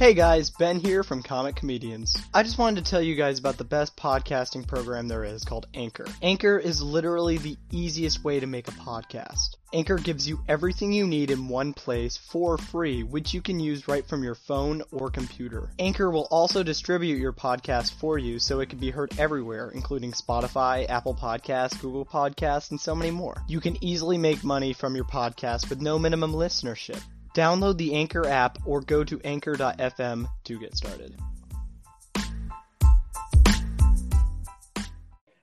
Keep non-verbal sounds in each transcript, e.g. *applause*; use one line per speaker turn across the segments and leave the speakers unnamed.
Hey guys, Ben here from Comic Comedians. I just wanted to tell you guys about the best podcasting program there is called Anchor. Anchor is literally the easiest way to make a podcast. Anchor gives you everything you need in one place for free, which you can use right from your phone or computer. Anchor will also distribute your podcast for you so it can be heard everywhere, including Spotify, Apple Podcasts, Google Podcasts, and so many more. You can easily make money from your podcast with no minimum listenership. Download the Anchor app or go to anchor.fm to get started.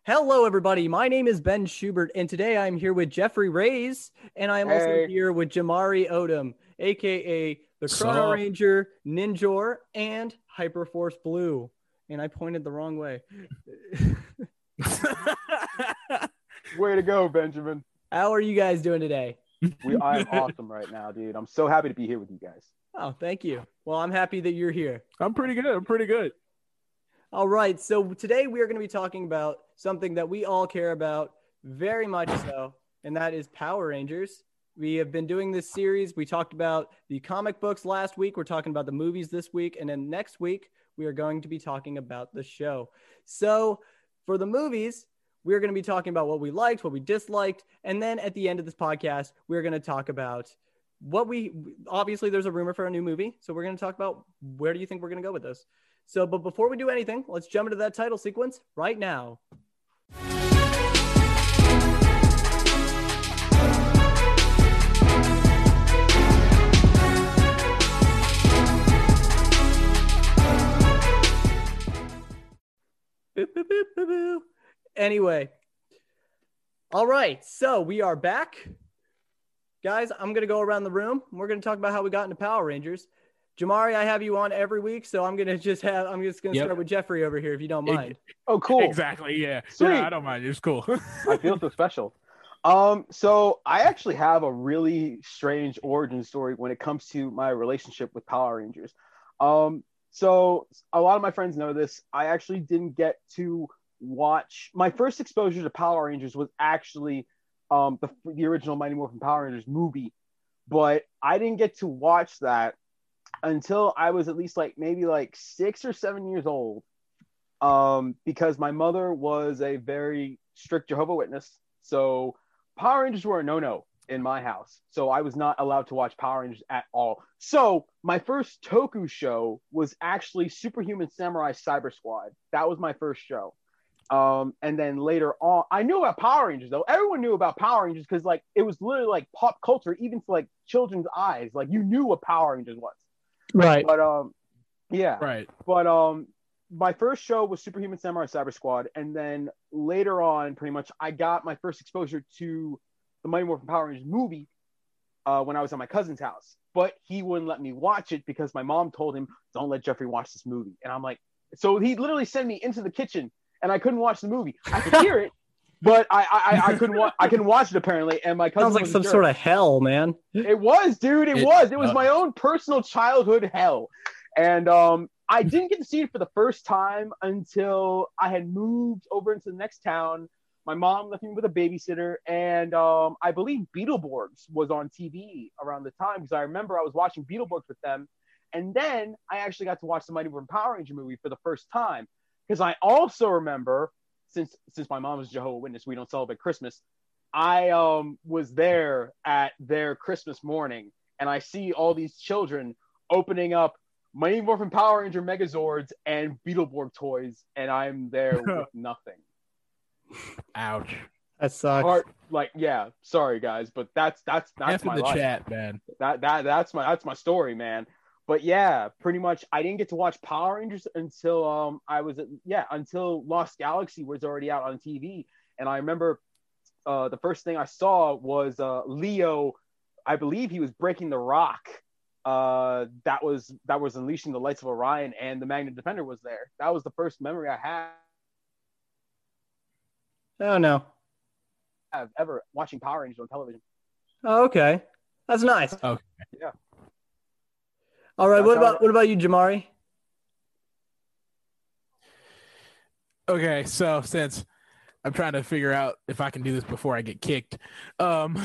Hello, everybody. My name is Ben Schubert, and today I'm here with Jeffrey Rays, and I'm also here with Jamari Odom, aka the Chrono
Sup?
Ranger, Ninjor, and Hyperforce Blue. And I pointed the wrong way. *laughs*
Way to go, Benjamin.
How are you guys doing today?
We I'm *laughs* awesome right now, dude. I'm so happy to be here with you guys.
Oh, thank you. Well, I'm happy that you're here.
I'm pretty good. I'm pretty good.
All right. So today we are going to be talking about something that we all care about very much so, and that is Power Rangers. We have been doing this series. We talked about the comic books last week. We're talking about the movies this week. And then next week, we are going to be talking about the show. So for the movies, we're going to be talking about what we liked, what we disliked. And then at the end of this podcast, we're going to talk about what we obviously there's a rumor for a new movie. So we're going to talk about where do you think we're going to go with this? So, but before we do anything, let's jump into that title sequence right now. Boop, boop, boop. Anyway, all right, so we are back. Guys, I'm going to go around the room. We're going to talk about how we got into Power Rangers. Jamari, I have you on every week, so I'm going to just have, I'm just going to
Yep.
start with Jeffrey over here if you don't
It-
mind.
Oh, cool.
Exactly. Yeah.
Sweet.
Yeah, I don't mind. It's cool.
I feel so special. Um, so I actually have a really strange origin story when it comes to my relationship with Power Rangers. Um, so a lot of my friends know this. I actually didn't get to watch my first exposure to Power Rangers was actually um the, the original Mighty Morphin Power Rangers movie, but I didn't get to watch that until I was at least like maybe like six or seven years old. Um, because my mother was a very strict Jehovah Witness, so Power Rangers were a no-no in my house. So I was not allowed to watch Power Rangers at all. So my first Toku show was actually Superhuman Samurai Cyber Squad. That was my first show. Um, and then later on, I knew about Power Rangers though. Everyone knew about Power Rangers because like it was literally like pop culture, even to like children's eyes. Like you knew what Power Rangers was.
Right.
But um, yeah.
right.
But um, my first show was Superhuman Samurai Cyber Squad, and then later on, pretty much, I got my first exposure to the Mighty Morphin Power Rangers movie uh, when I was at my cousin's house. But he wouldn't let me watch it because my mom told him, "Don't let Jeffrey watch this movie." And I'm like, so he literally sent me into the kitchen, and I couldn't watch the movie. I could *laughs* hear it. But I, I, I- I couldn't watch. I couldn't watch it apparently, and my cousin
Sounds like some
jerk.
sort of hell, man.
It was, dude. It,
It-
was. It was
uh,
my own personal childhood hell. And um, I didn't get to see it for the first time until I had moved over into the next town. My mom left me with a babysitter, and um, I believe Beetleborgs was on TV around the time because I remember I was watching Beetleborgs with them. And then I actually got to watch the Mighty Morphin Power Ranger movie for the first time because I also remember since since my mom was Jehovah Witness, we don't celebrate Christmas. I um was there at their Christmas morning, and I see all these children opening up Mighty Morphin Power Ranger Megazords and Beetleborg toys, and I'm there *laughs* with nothing.
Ouch.
That sucks.
Heart, like, yeah, sorry guys, but that's that's that's
F in
my
the
life.
chat, man.
That that that's my that's my story, man. But yeah, pretty much I didn't get to watch Power Rangers until um I was yeah until Lost Galaxy was already out on TV, and I remember uh the first thing I saw was uh Leo, I believe he was breaking the rock. Uh, that was that was unleashing the lights of Orion, and the Magna Defender was there. That was the first memory I have
Oh no.
I've ever watching Power Rangers on television.
Oh, okay. That's nice.
Okay.
Yeah.
All right.
That's
What
how-
about what about you, Jamari?
Okay, so since I'm trying to figure out if I can do this before I get kicked, um,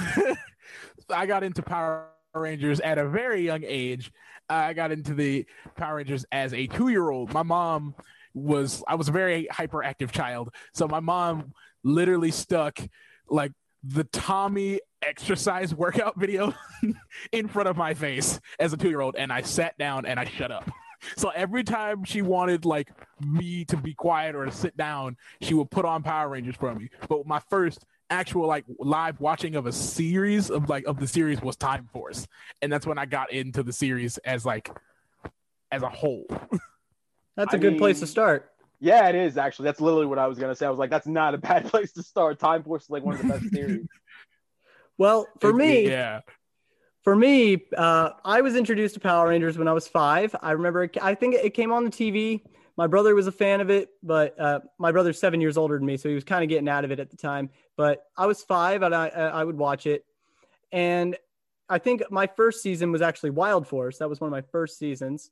*laughs* I got into Power Rangers at a very young age. I got into the Power Rangers as a two year old. My mom was, I was a very hyperactive child. So my mom literally stuck like the Tommy exercise workout *laughs* video in front of my face as a two year old. And I sat down and I shut up. *laughs* So every time she wanted like me to be quiet or to sit down, she would put on Power Rangers for me. But my first actual like live watching of a series of like of the series was Time Force, and that's when I got into the series as like as a whole. *laughs*
That's a
I
good place to start.
Yeah, it is actually. That's literally what I was gonna say. I was like, that's not a bad place to start. Time Force is like one of the best series.
Well, for
It-
me,
yeah,
For me, uh, I was introduced to Power Rangers when I was five. I remember, it- I think it came on the TV. My brother was a fan of it, but uh, my brother's seven years older than me, so he was kind of getting out of it at the time. But I was five, and I I would watch it. And I think my first season was actually Wild Force. That was one of my first seasons,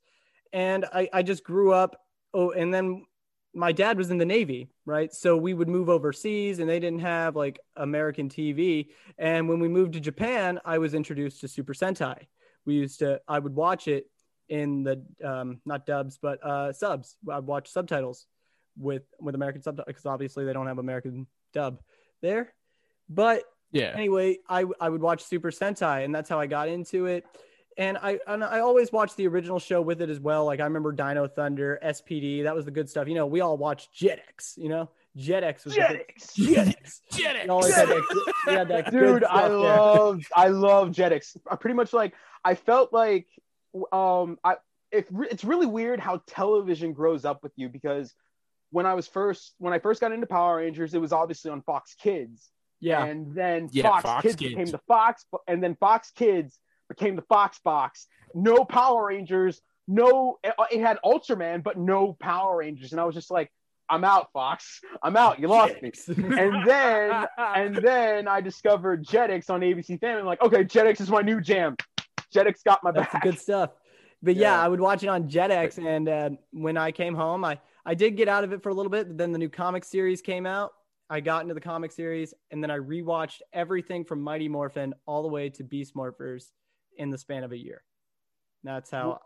and I I just grew up. Oh, and then my dad was in the Navy, right? So we would move overseas, and they didn't have like American TV. And when we moved to Japan, I was introduced to Super Sentai. We used to, I would watch it in the um, not dubs, but uh, subs. I'd watch subtitles with with American subtitles because obviously they don't have American dub there. But
yeah.
anyway, I I would watch Super Sentai, and that's how I got into it. And I and I always watched the original show with it as well. Like I remember Dino Thunder, SPD. That was the good stuff. You know, we all watched Jetix. You know, Jetix was the good-
Jetix.
Jetix. You had that, had that
Dude, I love I love Jetix. I pretty much like I felt like um I it, it's really weird how television grows up with you because when I was first when I first got into Power Rangers, it was obviously on Fox Kids.
Yeah.
And then
Yeah,
Fox,
Fox
Kids,
Kids.
became the Fox and then Fox Kids became the Fox Box. No Power Rangers, no it, had Ultraman but no Power Rangers and I was just like I'm out Fox. I'm out. You lost me. And then and then I discovered Jetix on ABC Family. I'm like, okay, Jetix is my new jam. Jetix got my
That's
back.
good stuff. But yeah,
Yeah.
I would watch it on Jetix, and uh, when I came home, I I did get out of it for a little bit. But then the new comic series came out. I got into the comic series, and then I rewatched everything from Mighty Morphin all the way to Beast Morphers in the span of a year. That's how.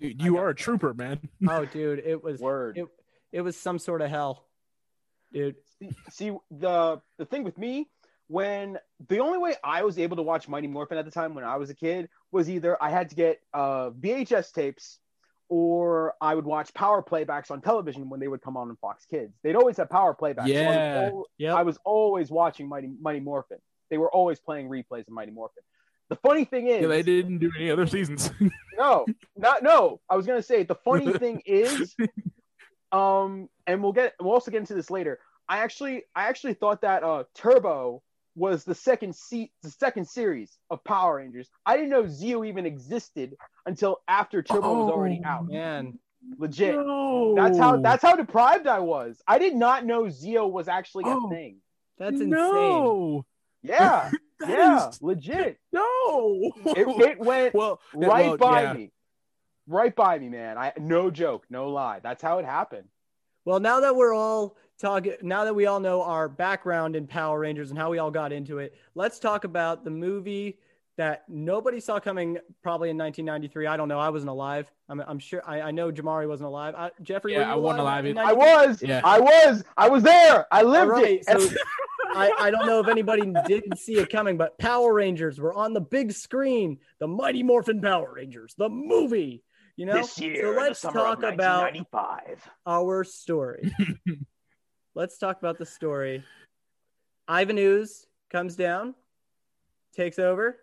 Dude, you are a trooper, man. *laughs*
Oh, dude, it was
Word.
it, it was some sort of hell, dude.
see, see the the thing with me when the only way I was able to watch Mighty Morphin at the time when I was a kid was either I had to get uh, VHS tapes or I would watch power playbacks on television when they would come on in Fox Kids. They'd always have power playbacks. So I,
Yeah.
was al-
Yep.
I was always watching Mighty Mighty Morphin. They were always playing replays of Mighty Morphin. The funny thing is,
Yeah, they didn't do any other seasons. *laughs*
no, not no. I was gonna say the funny *laughs* thing is, um, and we'll get we'll also get into this later. I actually I actually thought that uh Turbo was the second seat the second series of Power Rangers. I didn't know Zeo even existed until after Turbo was already
Oh,
out.
Man,
Legit.
No.
That's how that's how deprived I was. I did not know Zeo was actually a
Oh.
thing.
that's insane.
no.
Yeah, *laughs* yeah,
is-
legit.
no.
It, it went
well,
right
well,
by
yeah.
me. Right by me, man. I no joke, no lie. That's how it happened.
Well, now that we're all talking, now that we all know our background in Power Rangers and how we all got into it, let's talk about the movie that nobody saw coming probably in 1993. I don't know. I wasn't alive. I'm, I'm sure. I, I know Jamari wasn't alive. I, Jeffrey,
Yeah,
were you
I wasn't alive
in
I was,
Yeah.
I was, I was there. I lived
right.
it.
So *laughs* I, I don't know if anybody didn't see it coming, but Power Rangers were on the big screen. The Mighty Morphin Power Rangers, the movie. You know.
this year,
so let's talk about
1995.
our story. *laughs* Let's talk about the story. Ivan Ooze comes down, takes over,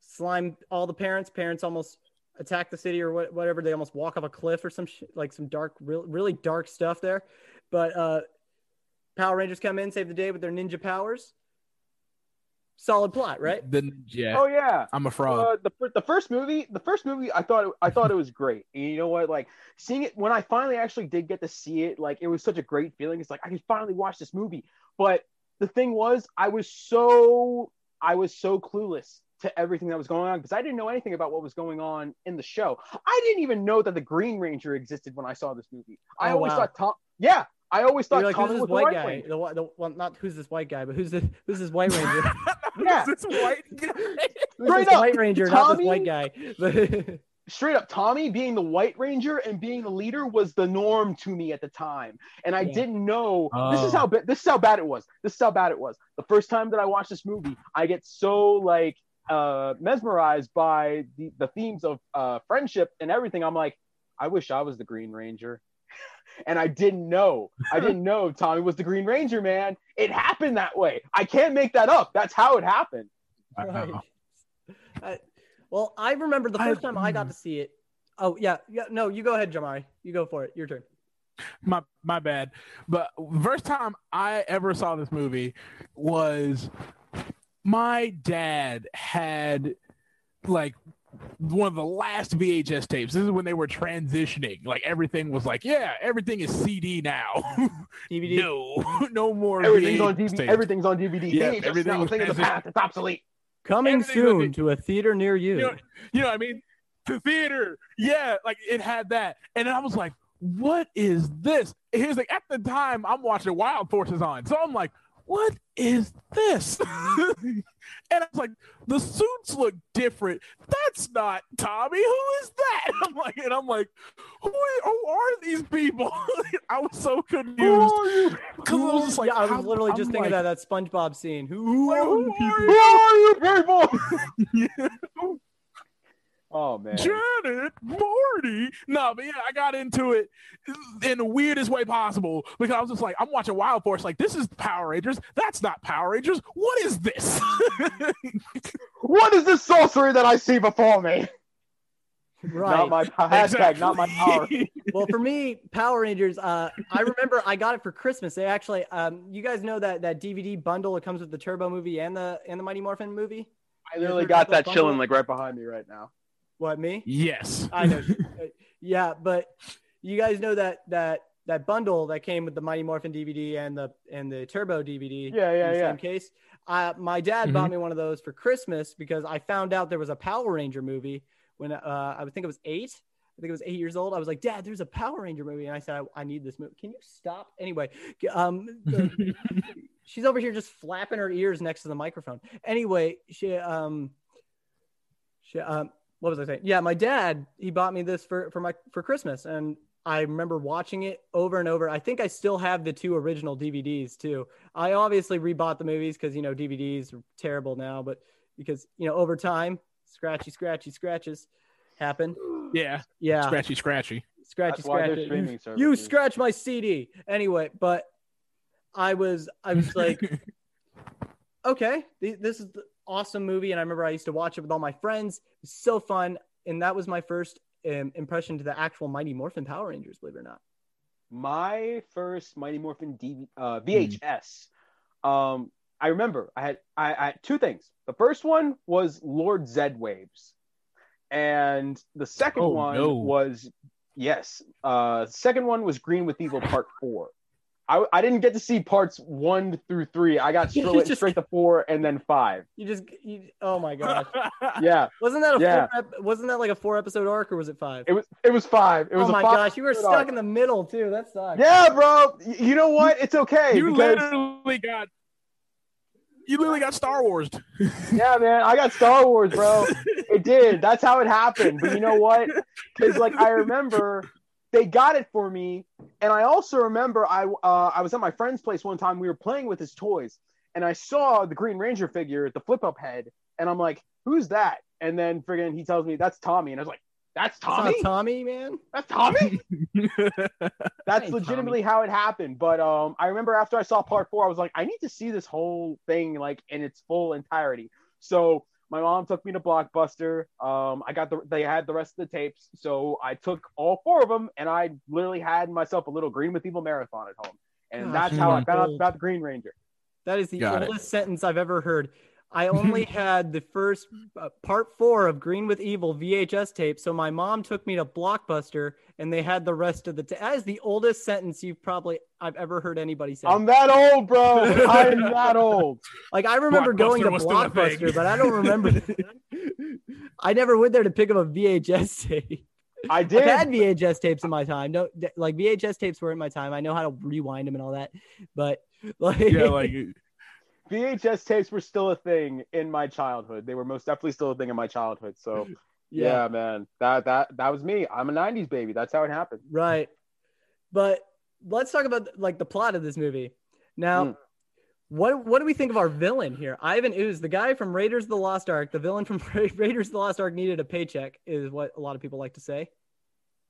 slime all the parents. Parents almost attack the city or whatever. They almost walk off a cliff or some sh- like some dark, real, really dark stuff there. But uh, Power Rangers come in, save the day with their ninja powers. Solid plot, right?
Then yeah,
Oh yeah.
I'm a fraud.
Uh, the the first movie, the first movie, I thought it, I thought it was great. And you know what? Like seeing it when I finally actually did get to see it, like it was such a great feeling. It's like I can finally watch this movie. But the thing was, I was so I was so clueless to everything that was going on because I didn't know anything about what was going on in the show. I didn't even know that the Green Ranger existed when I saw this movie. I
Oh,
always
wow.
thought Tom. Yeah, I always thought
You're like,
Tommy
who's
was
this
the
white
White
guy?
Ranger.
The, the well, not who's this white guy, but who's the who's this white ranger? *laughs*
Yeah.
This white guy. *laughs*
Who's
Straight
this
up,
White Ranger, not
Tommy?
this white guy. But *laughs*
straight up tommy being the white ranger and being the leader was the norm to me at the time and i
Yeah.
didn't know this is
Oh.
how ba- this is how bad it was this is how bad it was the first time that i watched this movie i get so like uh mesmerized by the, the themes of uh friendship and everything i'm like i wish i was the green ranger and i didn't know i didn't know tommy was the green ranger man it happened that way i can't make that up that's how it happened
right.
Wow.
I- well, I remember the
I-
first time I got to mm. see it. Oh yeah, yeah. No, you go ahead, Jamari. You go for it. Your turn.
my my bad. But first time I ever saw this movie was my dad had like one of the last VHS tapes. This is when they were transitioning. Like everything was like, yeah, everything is CD now. *laughs*
DVD.
no, *laughs* no more.
everything's on dvd
tapes.
everything's on dvd
Yeah,
VHS
everything
now,
was
thing of the past it's obsolete
Coming
Everything's
soon
be-
to a theater near you.
You know, you know what I mean? The theater. Yeah, like it had that. And I was like, what is this? And Here's like at the time I'm watching Wild Forces on. So I'm like, what is this? *laughs* and I was like, the suits look different. That's not Tommy. Who is that? *laughs* I'm like, and I'm like, who, who are these people? *laughs* I was so confused. Because I was just like,
yeah, I was
how-
literally
I'm
just thinking
like,
that that SpongeBob scene. Who, who
Like,
are
who
the people?
Who are you people? Oh man.
Janet, Morty. No, but yeah, I got into it in the weirdest way possible because I was just like, I'm watching Wild Force, like, this is Power Rangers. That's not Power Rangers. What is this? *laughs*
What is this sorcery that I see before me?
Right.
Not my hashtag, not my power. *laughs*
Well, for me, Power Rangers. Uh, I remember I got it for Christmas. They actually, um, you guys know that that DVD bundle. It comes with the Turbo movie and the and the Mighty Morphin movie.
I literally got that
the
chilling like right behind me right now.
What me?
yes.
I know. *laughs* Yeah, but you guys know that that that bundle that came with the Mighty Morphin DVD and the and the Turbo DVD.
Yeah, yeah,
in the
yeah.
Same case. Uh, my dad bought me one of those for Christmas because I found out there was a Power Ranger movie when uh, I would think it was eight. I think it was eight years old. I was like, Dad, there's a Power Ranger movie, and I said, I, I need this movie. Can you stop? Anyway, um, the- *laughs* she's over here just flapping her ears next to the microphone. Anyway, she um, she um, what was I saying? Yeah, my dad he bought me this for for my for Christmas, and I remember watching it over and over. I think I still have the two original DVDs too. I obviously rebought the movies because you know DVDs are terrible now, but because you know over time, scratchy, scratchy, scratches happen.
Yeah.
Yeah,
Scratchy, scratchy.
scratchy,
That's why they're
scratchy.
streaming services.
You scratch my CD anyway, but I was I was like, *laughs* okay, th- this is the awesome movie, and I remember I used to watch it with all my friends. It was so fun, and that was my first um, impression to the actual Mighty Morphin Power Rangers. Believe it or not.
My first Mighty Morphin DV, uh, VHS. Um, I remember I had I, I had two things. The first one was Lord Zedd Waves, and the second
Oh,
one
no.
was yes. Uh, second one was Green with Evil Part Four. I, I didn't get to see parts one through three. I got *laughs* straight,
just-
straight to four and then five.
You just, you, oh my gosh, *laughs*
Yeah,
wasn't that a
Yeah.
four ep- wasn't that like a four episode arc or was it five?
it was it was five. It was
oh
a
my
five
gosh, you were stuck
arc.
in the middle too. That sucks.
Yeah, bro. You know what? It's okay.
you
because-
literally got you literally got Star Wars. *laughs*
Yeah, man, I got Star Wars, bro. it did. That's how it happened. But you know what? Because like I remember they got it for me, and I also remember I uh, I was at my friend's place one time. We were playing with his toys, and I saw the Green Ranger figure, at the flip up head, and I'm like, "Who's that?" And then friggin' he tells me that's Tommy, and I was like, "That's
That's
Tommy?
Tommy, man.
That's Tommy?" *laughs* That's
Hey,
legitimately how it happened. But um, I remember after I saw part four, I was like, I need to see this whole thing like in its full entirety. So my mom took me to Blockbuster. Um, I got the they had the rest of the tapes, so I took all four of them, and I literally had myself a little Green with Evil marathon at home, and
Gosh,
that's how I
you
found out about the Green Ranger.
That is the
Got it.
oldest sentence I've ever heard. I only *laughs* had the first uh, part four of Green with Evil VHS tape, so my mom took me to Blockbuster, and they had the rest of the. Ta- that is the oldest sentence you've probably I've ever heard anybody say.
I'm that old, bro. I'm that *laughs* old.
like I remember going to
Blockbuster was still a thing.
Blockbuster, but I don't remember. *laughs* I never went there to pick up a VHS tape.
I did.
I've
did.
had VHS tapes in my time. No, like VHS tapes were in my time. I know how to rewind them and all that, but like,
yeah, like
VHS tapes were still a thing in my childhood. They were most definitely still a thing in my childhood. So *laughs* yeah, man, that that that was me. I'm a '90s baby. That's how it happened.
Right. But let's talk about like the plot of this movie. Now,
Mm.
what what do we think of our villain here? Ivan Ooze, the guy from Raiders of the Lost Ark, the villain from Ra- *laughs* Raiders of the Lost Ark needed a paycheck, is what a lot of people like to say.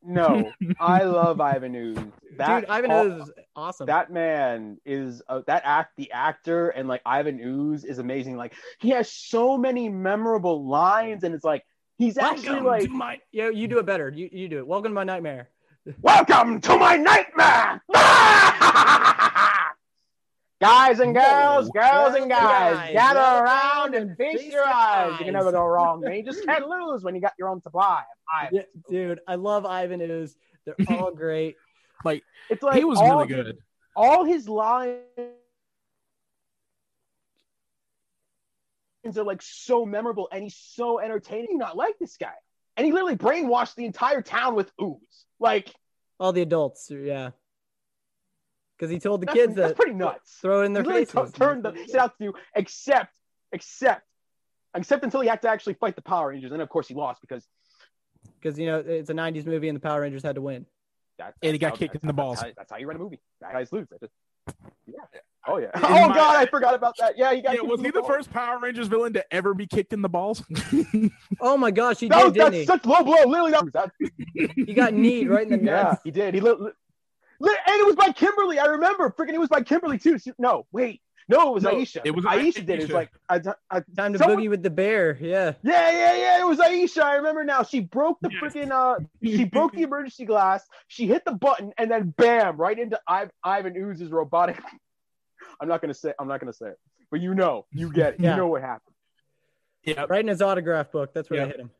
No, *laughs* I love Ivan Ooze. That,
Dude, Ivan Ooze is awesome.
That man is uh, that act. The actor and like Ivan Ooze is amazing. Like he has so many memorable lines, and it's like he's actually
Welcome
like,
my yeah, you do it better. You you do it. Welcome to my nightmare.
"Welcome to my nightmare." *laughs* Guys and girls,
Whoa.
girls and guys,
Guys,
gather
gather
around and feast your eyes. You can never go wrong. Man. You just *laughs* can't lose when you got your own supply. I,
Yeah, dude, I love Ivan Ooze. They're *laughs* all great.
it's like
he was
all
really
his-
good.
all his lines are like so memorable and he's so entertaining. You Not like this guy, and he literally brainwashed the entire town with ooze. Like
All the adults, yeah. Because he told the
that's,
kids
that's
that
pretty nuts.
throw it in their
literally
faces.
t- turned the set out to do except, except, except until he had to actually fight the Power Rangers, and of course he lost because
because you know it's a '90s movie and the Power Rangers had to win.
that's,
And he got
how-
kicked in the balls.
That's how, that's how you run a movie. That guys lose. Just- yeah. Oh yeah.
In
Oh
my-
god, I forgot about that. Yeah, he got
Yeah, was he the
balls.
first Power Rangers villain to ever be kicked in the balls? *laughs*
Oh my gosh, he
That was,
did, didn't
that's
he?
such low blow. Literally, that was that.
He got kneed right in the *laughs*
Yeah, he did. He lit, lit, lit- and it was by Kimberly. I remember. Freaking, it was by Kimberly too. She- no, wait, no, it was
No,
Aisha.
it was
Aisha. Did it. It's
Aisha.
like I, I,
Time to
someone-
boogie with the bear. Yeah.
Yeah, yeah, yeah. It was Aisha. I remember now. She broke the
Yes.
freaking uh, she broke the *laughs* emergency glass. She hit the button, and then bam, right into Iv- Ivan Ooze's robotic. *laughs* I'm not gonna say. I'm not gonna say it, but you know, you get it.
Yeah.
You know what happened.
yeah.
Right in his autograph book. That's where
Yeah.
they hit him.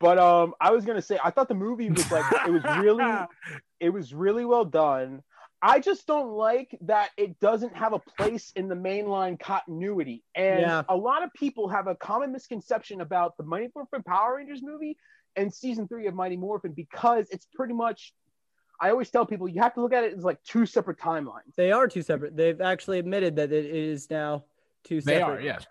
But um, I was gonna say I thought the movie was like it was really *laughs* it was really well done. I just don't like that it doesn't have a place in the mainline continuity. And
Yeah.
a lot of people have a common misconception about the Mighty Morphin Power Rangers movie and season three of Mighty Morphin because it's pretty much. I always tell people you have to look at it as like two separate timelines.
They are two separate. They've actually admitted that it is now two separate.
They are, yes.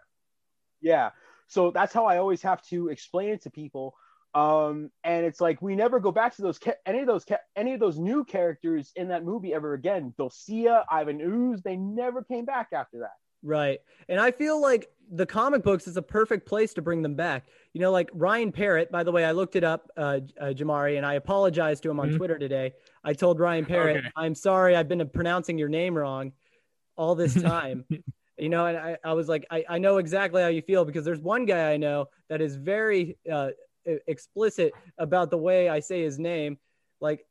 Yeah. So that's how I always have to explain it to people. Um, and it's like we never go back to those ca- any of those ca- any of those new characters in that movie ever again. Dulcia, Ivan Ooze, they never came back after that.
Right. And I feel like the comic books is a perfect place to bring them back. You know, like Ryan Parrott, by the way, I looked it up, uh, uh, Jamari, and I apologized to him on
Mhm.
Twitter today. I told Ryan Parrott,
Okay.
I'm sorry, I've been pronouncing your name wrong all this *laughs* time. you know, and I, I was like, I, I know exactly how you feel because there's one guy I know that is very uh, explicit about the way I say his name. Like,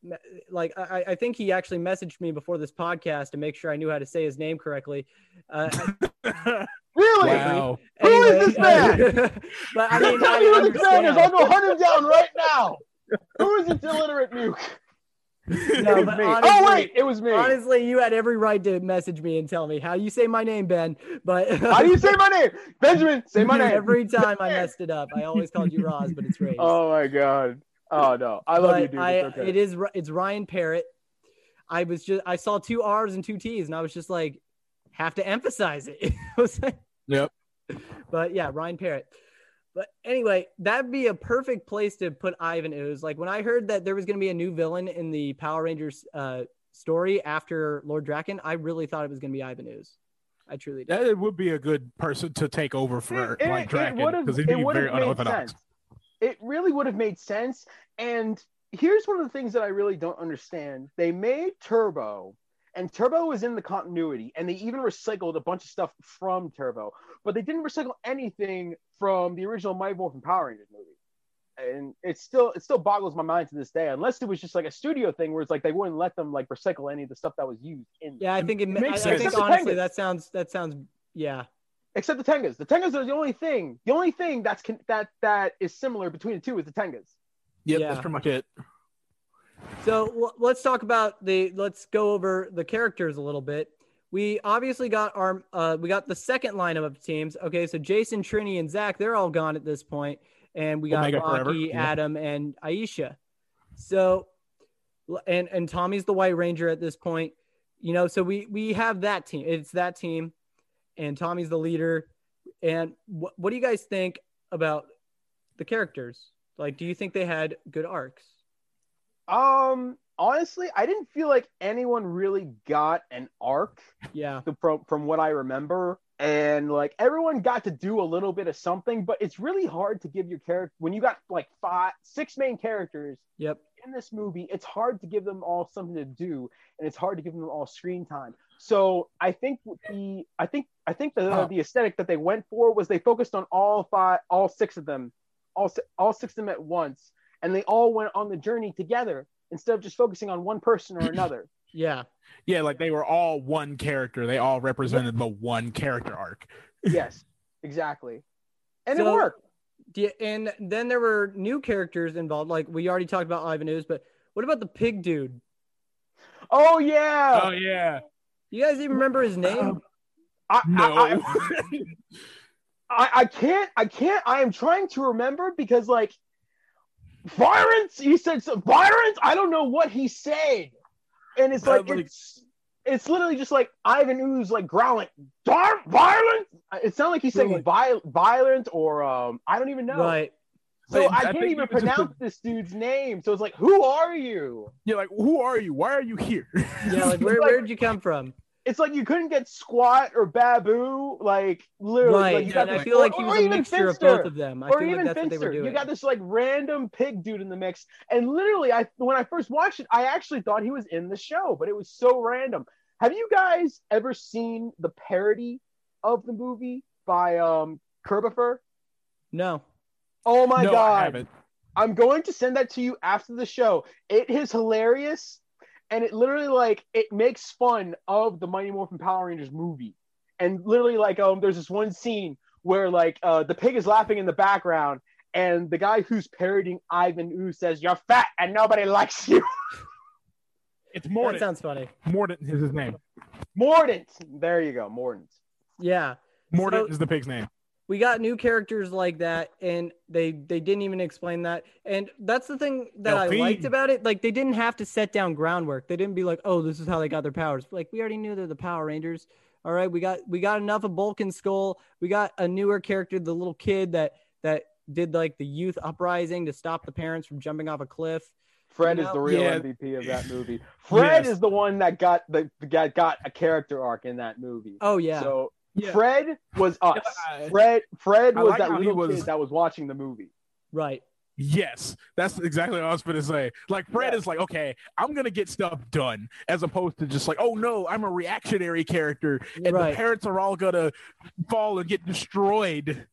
like I, I think he actually messaged me before this podcast to make sure I knew how to say his name correctly. Uh, *laughs*
Really?
wow.
Who is this man?
uh, *laughs* but I mean,
Tell
I
me who this man is.
understand.
I'll go hunt him down right now. Who is this illiterate nuke? *laughs*
No, but honestly-
oh wait, it was me.
Honestly, you had every right to message me and tell me how you say my name, Ben. But *laughs*
How do you say my name? Benjamin, say my name.
every time I *laughs* messed it up, I always called you Roz, but it's Ray.
Oh my god. Oh no. I love
but
you, dude.
I,
It's okay.
it is it's Ryan Parrott. I was just I saw two R's and two T's, and I was just like, have to emphasize it. I was like-
Yep.
But yeah, Ryan Parrott. But anyway, that'd be a perfect place to put Ivan Ooze. Like when I heard that there was going to be a new villain in the Power Rangers uh, story after Lord Drakkon, I really thought it was going to be Ivan Ooze. I truly did.
That would be a good person to take over for
It-
like
it- it
Drakkon
would've-
because he'd be very
made
unorthodox.
sense. It really would have made sense. And here's one of the things that I really don't understand. They made Turbo, and Turbo was in the continuity, and they even recycled a bunch of stuff from Turbo, but they didn't recycle anything from the original Mighty Morphin Power Rangers movie. And it still it still boggles my mind to this day, unless it was just like a studio thing where it's like they wouldn't let them like recycle any of the stuff that was used in.
Yeah, I think it,
It
I,
makes
I
sense.
think
Except
honestly that sounds that sounds yeah.
Except the Tengas. The Tengas are the only thing. The only thing that's con- that that is similar between the two is the Tengas.
Yep,
Yeah.
that's pretty much it.
So l- let's talk about the let's go over the characters a little bit. We obviously got our uh, we got the second lineup of teams. Okay, so Jason, Trini, and Zack they're all gone at this point, and we got
Omega
Rocky,
yeah.
Adam, and Aisha. So, and and Tommy's the White Ranger at this point. You know, so we we have that team. It's that team, and Tommy's the leader. And what what do you guys think about the characters? Like, do you think they had good arcs?
Um, honestly, I didn't feel like anyone really got an arc
Yeah,
from from what I remember. And like everyone got to do a little bit of something, but it's really hard to give your character when you got like five, six main characters
yep,
in this movie. It's hard to give them all something to do, and it's hard to give them all screen time. So I think the I think I think the
Huh.
the aesthetic that they went for was they focused on all five, all six of them, all all six of them at once, and they all went on the journey together instead of just focusing on one person or *laughs* another.
yeah,
Yeah, like they were all one character. They all represented the one character arc. *laughs*
yes, exactly, and it worked.
yeah. And then there were new characters involved. Like we already talked about Ivan Ooze, but what about the pig dude?
Oh yeah,
Oh yeah.
Do you guys even remember his name?
Um, I,
No.
I, I, I, I can't I can't I am trying to remember because like violence he said some violence I don't know what he said and it's like,
like-
it's it's literally just like Ivan Ooze like growling darn violence it sounded like he's saying
Like-
viol- violent or um I don't even know
Right.
so
Like,
I,
I
can't
think
even
it was just
pronounce this dude's name so it's like who are you
You're like, who are you? Why are you here?
Yeah, like where *laughs*
Like-
where did you come from?
It's like you couldn't get Squatt or Baboo like literally
Right.
like, you got
and I
this-
feel like he was a
even
mixture of
Finster.
both of them. I
or
feel
even
like that's what they
Finster.
were doing.
You got this like random pig dude in the mix, and literally, I when I first watched it, I actually thought he was in the show, but it was so random. Have you guys ever seen the parody of the movie by um Kerbifer?
no.
Oh my
no, I
god!
haven't.
I'm going to send that to you after the show. It is hilarious, and it literally like it makes fun of the Mighty Morphin Power Rangers movie. And literally, like um, there's this one scene where like uh, the pig is laughing in the background, and the guy who's parodying Ivan Ooze says, "You're fat and nobody likes you." *laughs*
It's
That sounds funny.
Mordant is his name.
Mordant. There you go, Mordant.
Yeah.
Mordant
So-
is the pig's name.
We got new characters like that and they they didn't even explain that. And that's the thing that i liked about it. Like they didn't have to set down groundwork. They didn't be like oh this is how they got their powers. Like we already knew they're the power rangers. All right? We got we got enough of bulk and skull. We got a newer character the little kid that that did like the youth uprising to stop the parents from jumping off a cliff.
Fred
You
is the real
Yeah.
MVP of that *laughs* movie. Fred
Yes.
is the one that got the got, got a character arc in that movie.
oh yeah.
So
Yeah.
Fred was *laughs* us. Fred Fred
I
was
like
that
how he
little
was-
kid that was watching the movie.
right
Yes, that's exactly what I was going to say. Like Fred
Yeah.
is like, okay, I'm gonna get stuff done, as opposed to just like, oh no, I'm a reactionary character, and
Right.
the parents are all gonna fall and get destroyed.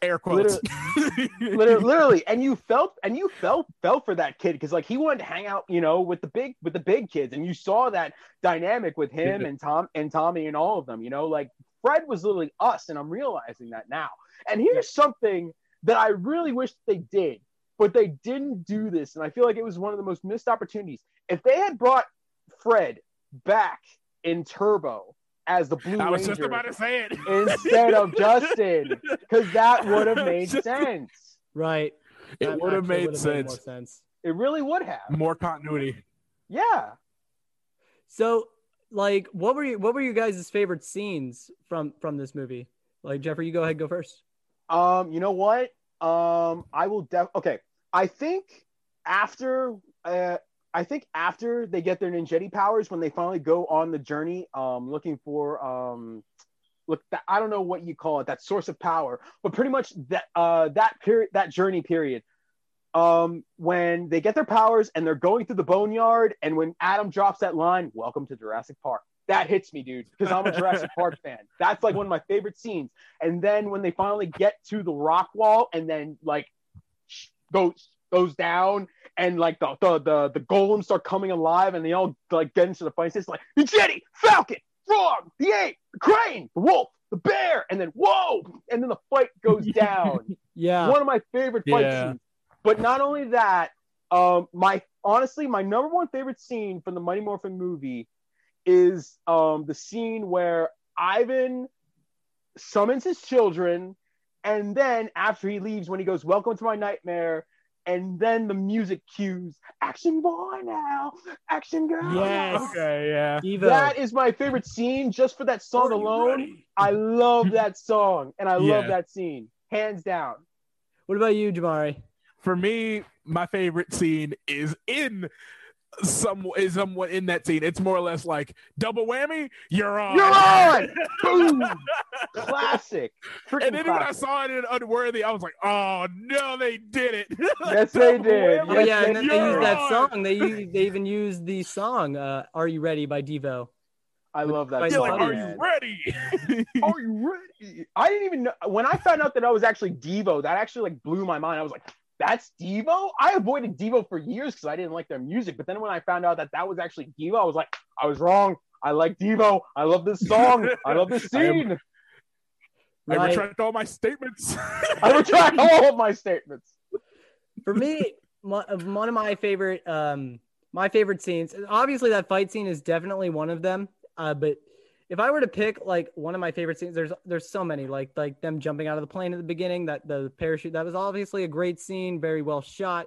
Air quotes.
literally, *laughs* literally, and you felt and you felt felt for that kid because like he wanted to hang out, you know, with the big with the big kids, and you saw that dynamic with him
Yeah.
and Tom and Tommy and all of them. You know, like Fred was literally us, and I'm realizing that now. And here's something that I really wish they did, but they didn't do this, and I feel like it was one of the most missed opportunities. If they had brought Fred back in Turbo as the Blue
I was
Ranger
just about to say it.
instead of *laughs* Justin, because that would have made *laughs* sense.
right
It would have made
would've
sense.
more sense
It really would have.
More continuity.
Yeah.
So, like, what were you? What were you guys' favorite scenes from from this movie? Like, Jeffrey, you go ahead, go first.
Um, you know what? Um, I will def okay. I think after uh I think after they get their ninjetti powers when they finally go on the journey um looking for um look that I don't know what you call it, that source of power, but pretty much that uh that period that journey period. Um when they get their powers and they're going through the boneyard and when Adam drops that line, welcome to Jurassic Park. That hits me, dude, because I'm a Jurassic Park *laughs* fan. That's like one of my favorite scenes. And then when they finally get to the rock wall and then like goes goes down and like the the the, the golems start coming alive and they all like get into the fight. It's like the Jetty, Falcon, Frog, the ape, the crane, the wolf, the bear, and then whoa, and then the fight goes *laughs* down.
Yeah,
One of my favorite fight
Yeah.
scenes. But not only that, um, my honestly, my number one favorite scene from the Mighty Morphin movie is um the scene where Ivan summons his children, and then after he leaves, when he goes, "Welcome to my nightmare," and then the music cues action boy now, action girl.
Yes.
now."
Okay, yeah.
Devo.
That is my favorite scene just for that song alone.
ready?
I love that song and I love that scene. Hands down.
what about you, Jamari?
For me, my favorite scene is in some is somewhat in that scene. It's more or less like double whammy. You're on.
You're on! *laughs* Boom! Classic. Freaking
And then when I saw it in Unworthy, I was like, "Oh no, they did it!" *laughs*
Yes, they did.
Oh yeah, and then they
did.
used that song. They used, they even used the song uh, "Are You Ready" by Devo.
I love that
You're
You're
song.
like, "Are
man.
you ready?" *laughs*
Are you ready? I didn't even know when I found out that I was actually Devo. That actually like blew my mind. I was like, "That's Devo." I avoided Devo for years because I didn't like their music. But then when I found out that that was actually Devo, I was like, "I was wrong. I like Devo. I love this song. I love this *laughs*
I am-
scene."
I
Right.
retract all my statements. *laughs*
I retract all of my statements.
For me, *laughs* my, one of my favorite, um, my favorite scenes. Obviously, that fight scene is definitely one of them. Uh, but if I were to pick like one of my favorite scenes, there's there's so many. Like like them jumping out of the plane at the beginning. That the parachute. That was obviously a great scene, very well shot.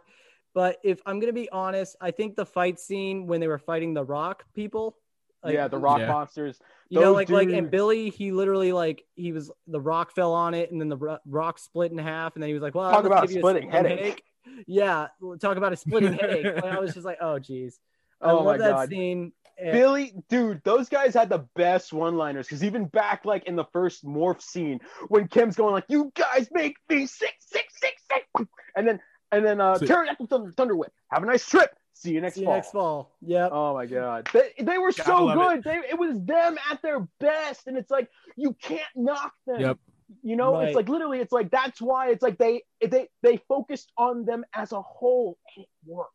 But if I'm gonna be honest, I think the fight scene when they were fighting the Rock people. like,
yeah, the rock
Yeah.
monsters.
You know,
Those
like like and Billy, he literally like he was the rock fell on it, and then the rock split in half, and then he was like, "Well,
Talk about
give a
splitting
splitting
headache.
Yeah, talk about a splitting headache. And I was just like, "Oh, geez." I
Oh
love
my
that
God.
scene.
Billy, dude, those guys had the best one-liners because even back like in the first morph scene when Kim's going like, "You guys make me sick, sick, sick, sick," and then and then uh,
Sick.
pterodactyl thunder, thunder whip. Have a nice trip. See you next
See you
fall.
next fall. Yep.
Oh my god, they, they were
Gotta
so
love
good. They it was them at their best, and it's like you can't knock them.
Yep.
You know,
Right.
it's like literally, it's like that's why it's like they they they focused on them as a whole, and it worked.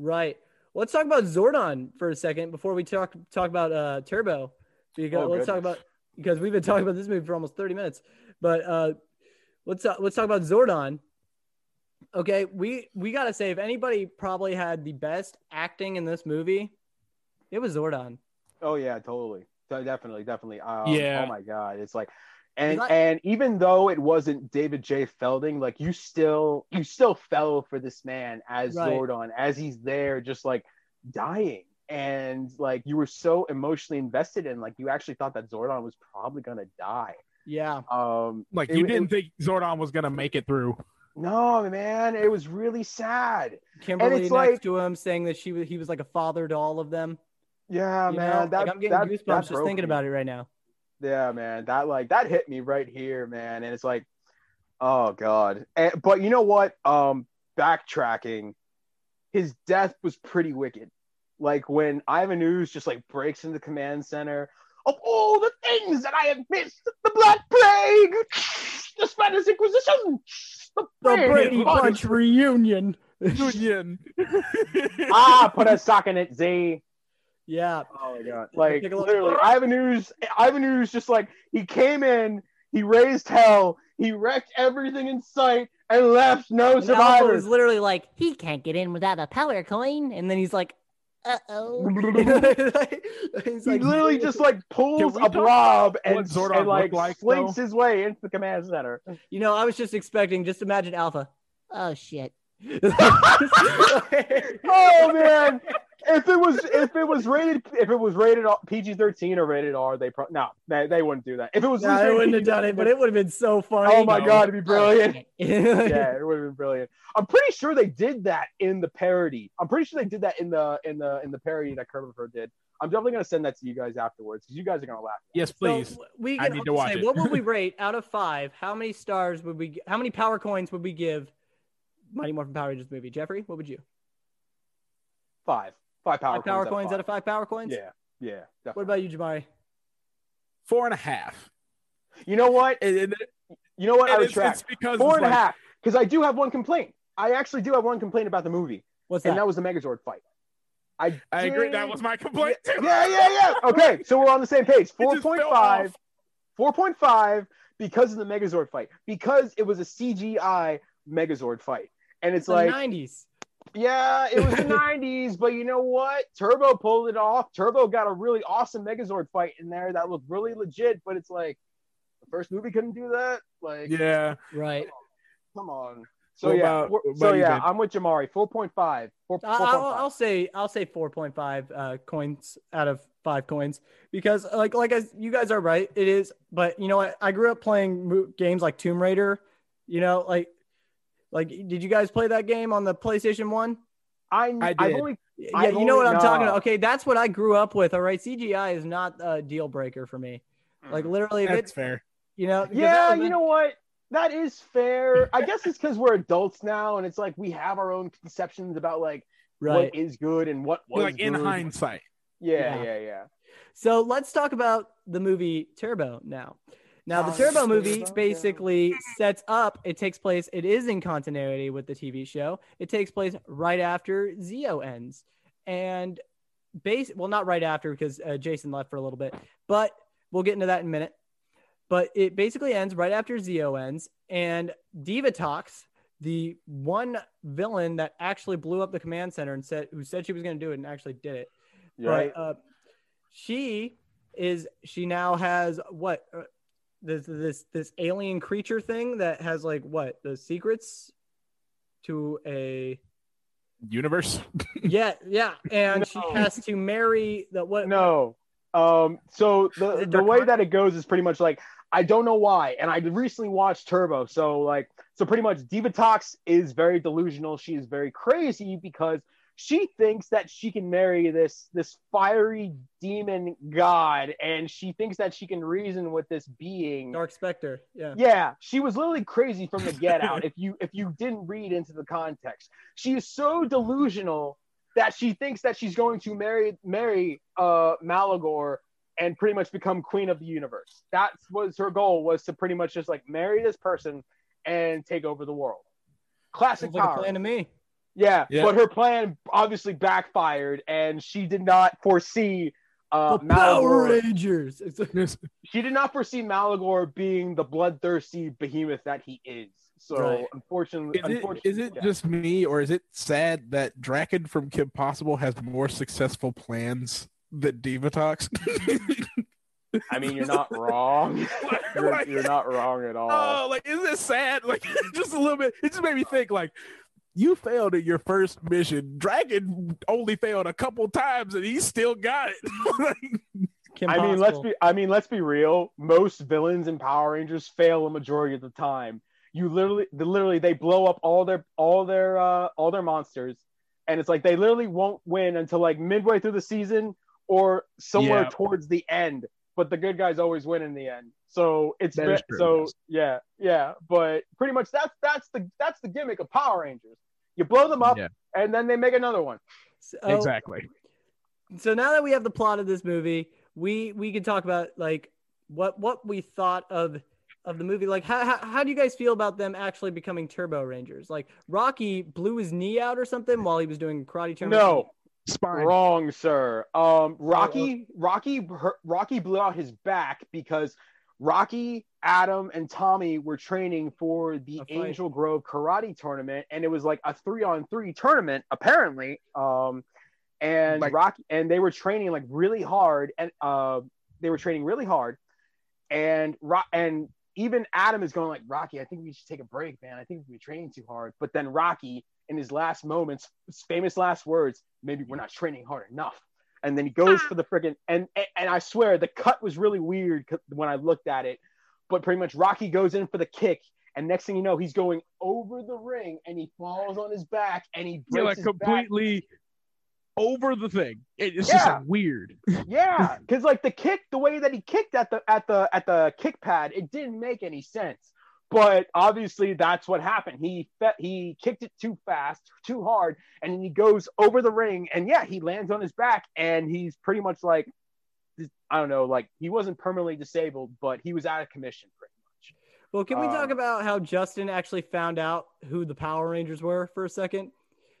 Right. Let's talk about Zordon for a second before we talk talk about uh, Turbo. Because
Oh,
let's talk about because we've been talking about this movie for almost thirty minutes. But uh, let's talk, let's talk about Zordon. Okay, we we gotta say if anybody probably had the best acting in this movie, it was Zordon.
Oh yeah, totally, definitely, definitely. Um,
Yeah.
Oh my god, it's like, and
Is
and even though it wasn't David J. Fielding, like you still you still fell for this man as
Right.
Zordon as he's there, just like dying, and like you were so emotionally invested in, like you actually thought that Zordon was probably gonna die.
Yeah.
Um,
like
it-
you
it-
didn't think Zordon was gonna make it through.
no, man, it was really sad.
Kimberly
it's
next
like-
to him saying that she was he was like a father to all of them.
Yeah,
You
man, that
like I'm getting
that,
goosebumps
that
just thinking
me.
about it right now.
Yeah, man, that like that hit me right here, man, and it's like, oh god. And, but you know what? Um, backtracking, his death was pretty wicked. Like when Ivan Ooze just like breaks into the command center. Of all the things that I have missed, the Black Plague, the Spanish Inquisition, the,
The
Brady
Brady
Bunch.
Bunch reunion.
Union. *laughs*
ah, put a sock in it, Z.
yeah.
Oh my god! Like
Take a look.
literally, Ivan Ooze, Ivan Ooze just like he came in, he raised hell, he wrecked everything in sight, and left no
And Alpha
survivors.
was literally like, he can't get in without a power coin. And then he's like, uh oh. *laughs* *laughs* he's
he literally just like pulls a blob and,
what Zordon
and like,
like,
slinks
though?
his way into the command center.
you know, I was just expecting, just imagine Alpha. Oh shit. *laughs*
oh man! If it was if it was rated if it was rated PG thirteen or rated R, they pro- no they, they wouldn't do that. If it was
No, I wouldn't have done it, but it would have been so funny.
oh my
No.
god, it'd be brilliant. *laughs*
yeah.
yeah, it would have been brilliant. I'm pretty sure they did that in the parody. I'm pretty sure they did that in the in the in the parody that Kermit did. I'm definitely gonna send that to you guys afterwards because you guys are gonna laugh.
yes, please.
So we
I need to watch
say,
it.
what would we *laughs* rate out of five? How many stars would we? How many power coins would we give Mighty Morphin Power Rangers movie? Jeffrey, what would you?
Five, five power
Five power
coins,
coins out of five power coins.
Yeah, yeah.
What about you, Jamari?
Four and a half.
You know what?
And, and-
You know what? I
and it's,
retract
it's because
four
it's
and a half because I do have one complaint. I actually do have one complaint about the movie,
What's that?
and that was the Megazord fight. I
I agree. That was my complaint too.
Yeah, yeah, yeah. Okay, so we're on the same page. *laughs*
It
Four
just
point
fell
five.
off.
4.5 because of the Megazord fight, because it was a CGI Megazord fight. And it's
the
like,
90s.
Yeah, it was the *laughs* 90s, but you know what? Turbo pulled it off. Turbo got a really awesome Megazord fight in there that looked really legit, but it's like, the first movie couldn't do that? Like,
Yeah.
Right.
come on. So yeah,
about-
so yeah,
Ben?
I'm with Jamari. Four point five. Four,
I-
4.5.
I'll, I'll say I'll say 4.5 uh, coins out of five coins because like like as you guys are right, it is. But you know what? I grew up playing games like Tomb Raider. You know, like like did you guys play that game on the PlayStation One?
I,
I
I've
did.
only
Yeah,
I've
you know what I'm talking about. Uh, okay, that's what I grew up with. All right, CGI is not a deal breaker for me. Like mm. literally, if
That's
it's
fair.
you know,
Yeah,
would've
you know what? That is fair. *laughs* I guess it's because we're adults now, and it's like we have our own conceptions about like
right.
what is good and what was
like in hindsight.
Yeah,
Yeah.
yeah, yeah.
So let's talk about the movie Turbo now. Now, the
Oh,
Turbo movie basically sets up, it takes place, it is in continuity with the TV show. It takes place right after Zeo ends. And base, well, not right after because uh, Jason left for a little bit, but we'll get into that in a minute. But it basically ends right after Zeo ends. And Divatox, the one villain that actually blew up the command center and said, who said she was going to do it and actually did it,
right.
but uh, she is she now has what uh, this this this alien creature thing that has like what the secrets to a
Universe. *laughs*
yeah yeah and she has to marry the what
No. Um. So the the way that it goes is pretty much like I don't know why, and I recently watched Turbo. So like, so pretty much Divatox is very delusional. She is very crazy because she thinks that she can marry this this fiery demon god, and she thinks that she can reason with this being.
Dark Spectre yeah
Yeah, she was literally crazy from the get out. *laughs* if you if you didn't read into the context, she is so delusional that she thinks that she's going to marry marry uh Maligore and pretty much become queen of the universe. That was her goal was to pretty much just like marry this person and take over the world. Classic
sounds like
power.
plan to me
yeah,
Yeah.
but her plan obviously backfired, and she did not foresee uh,
the Power
Maligore.
Rangers *laughs*
She did not foresee Maligore being the bloodthirsty behemoth that he is. So
Right.
unfortunately,
Is it,
unfortunately,
is it
yeah.
just me, or is it sad that Drakken from Kim Possible has more successful plans than Divatox?
I mean, you're not *laughs* wrong. you're,
Like-
you're not wrong at all.
Oh, like isn't it sad? Like *laughs* just a little bit. It just made me think like you failed at your first mission. Drakken only failed a couple times and he still got it. *laughs* Like,
Kim
I mean, let's be. I mean, let's be real. Most villains in Power Rangers fail a majority of the time. You literally, literally, they blow up all their, all their, uh, all their monsters, and it's like they literally won't win until like midway through the season or somewhere
Yeah.
towards the end. But the good guys always win in the end. So it's
That
ve-
is true,
so
yes.
yeah, yeah. But pretty much that's that's the that's the gimmick of Power Rangers. You blow them up,
Yeah.
and then they make another one.
So-
exactly.
so now that we have the plot of this movie, we we can talk about like what what we thought of of the movie. Like how how, how do you guys feel about them actually becoming Turbo Rangers? Like Rocky blew his knee out or something while he was doing karate tournament.
No,
Spine.
Wrong, sir. Um, Rocky, Rocky, her- Rocky blew out his back because Rocky, Adam, and Tommy were training for the Angel Grove Karate Tournament, and it was like a three-on-three tournament, apparently. Um, and
Like-
Rocky, and they were training like really hard, and uh, they were training really hard, and Ro- and even Adam is going like Rocky, I think we should take a break, man. I think we're training too hard. But then Rocky, in his last moments, his famous last words, maybe we're not training hard enough. And then he goes ah. for the freaking and, and and I swear the cut was really weird when I looked at it. But pretty much Rocky goes in for the kick, and next thing you know, he's going over the ring and he falls on his back and he breaks
Yeah, like
his back.
completely over the thing. It- it's
Yeah.
just like, weird. *laughs*
Yeah, *laughs* because like the kick, the way that he kicked at the at the at the kick pad, it didn't make any sense. But obviously, that's what happened. He fe- he kicked it too fast, too hard, and then he goes over the ring, and yeah, he lands on his back, and he's pretty much like, I don't know, like he wasn't permanently disabled, but he was out of commission pretty much.
Well, can we
Uh,
talk about how Justin actually found out who the Power Rangers were for a second?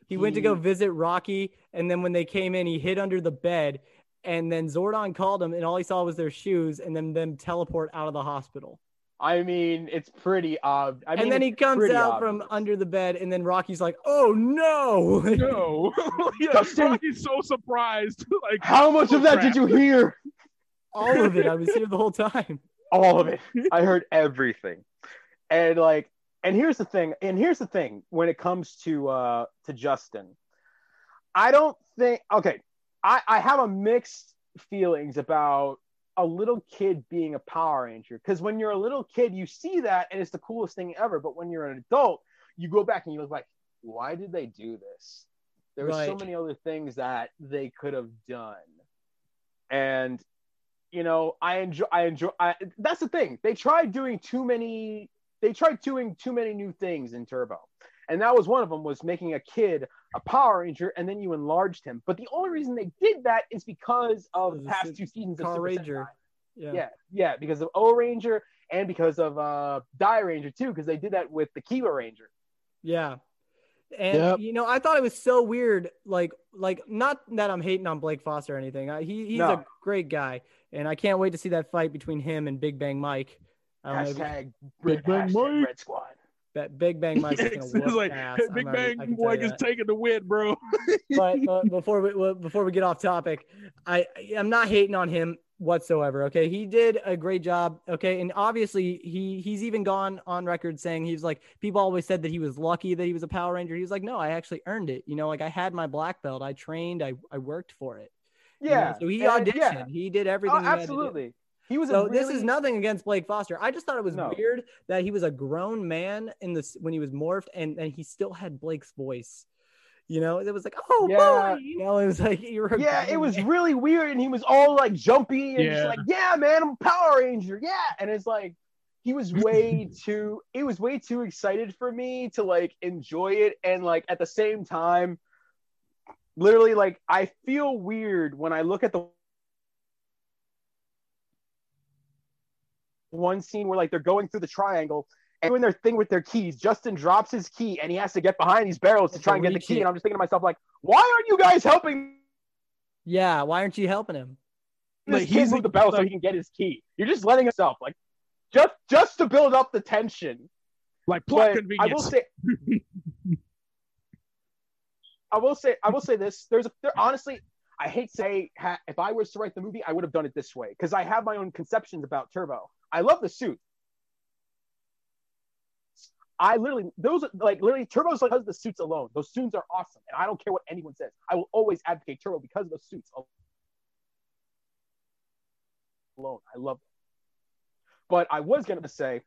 He went to go visit Rocky, and then when they came in, he hid under the bed, and then Zordon called him, and all he saw was their shoes, and then them teleport out of the hospital.
I mean, it's pretty odd. I mean,
and then he comes
pretty
out from under the bed, and then Rocky's like, "Oh no!"
No. *laughs* *laughs* yeah,
Justin-
Rocky's so surprised. *laughs* like
How much of that did you hear?
all of it. I was here the whole time.
all of it. I heard everything. And like and here's the thing. And here's the thing when it comes to uh to Justin, I don't think. Okay, I I have a mixed feelings about a little kid being a Power Ranger because when you're a little kid, you see that and it's the coolest thing ever. But when you're an adult, you go back and you look like, why did they do this? There were so many other things that they could have done, and you know, I enjoy. I enjoy. I, that's the thing. They tried doing too many. They tried doing too many new things in Turbo, and that was one of them. Was making a kid a Power Ranger, and then you enlarged him. But the only reason they did that is because of the
The
past two seasons of
Car
Super
Ranger.
Sentai.
Yeah.
Yeah, yeah, because of Ohranger and because of uh Dairanger too, because they did that with the Kiba Ranger.
Yeah. And
Yep.
you know, I thought it was so weird. Like, like not that I'm hating on Blake Foster or anything. I, he he's
No.
a great guy, and I can't wait to see that fight between him and Big Bang Mike. I don't know if you-
Hashtag,
Big Bang
hashtag
Mike.
Red Squad.
That Big Bang Mike's gonna *laughs* whoop
like
ass.
Big
already-
Bang
I
Mike is taking the win, bro. *laughs*
but uh, *laughs* before we before we get off topic, I I'm not hating on him whatsoever. Okay, he did a great job. Okay, and obviously he he's even gone on record saying he's like people always said that he was lucky that he was a Power Ranger. He was like, no, I actually earned it. You know, like I had my black belt, I trained, I I worked for it. you know?
Yeah.
so he
and
auditioned.
yeah.
He did everything.
Oh,
he had to do.
absolutely. He was
So
a
this is nothing against Blake Foster. I just thought it was
No.
weird that he was a grown man in this when he was morphed, and and he still had Blake's voice. You know, it was like, oh
Yeah.
boy, you know, it was like you were.
Yeah, it was
man.
really weird, and he was all like jumpy and
Yeah.
like, "Yeah, man, I'm Power Ranger, yeah." And it's like he was *laughs* way too. It was way too excited for me to like enjoy it, and like at the same time, literally, like I feel weird when I look at the one scene where like they're going through the triangle and doing their thing with their keys. Justin drops his key, and he has to get behind these barrels to try and get the
reach
key. And I'm just thinking to myself, like, why aren't you guys helping
Yeah, why aren't you helping him?
this
Like, he's
with the bell so he can get his key. You're just letting yourself like just just to build up the tension.
like plot
But I will say *laughs* I will say I will say this. There's a there honestly I hate to say ha, if I was to write the movie, I would have done it this way because I have my own conceptions about Turbo. I love the suit. I literally those like literally Turbo's because of the suits alone. Those suits are awesome, and I don't care what anyone says. I will always advocate Turbo because of the suits alone. I love them. But I was gonna say,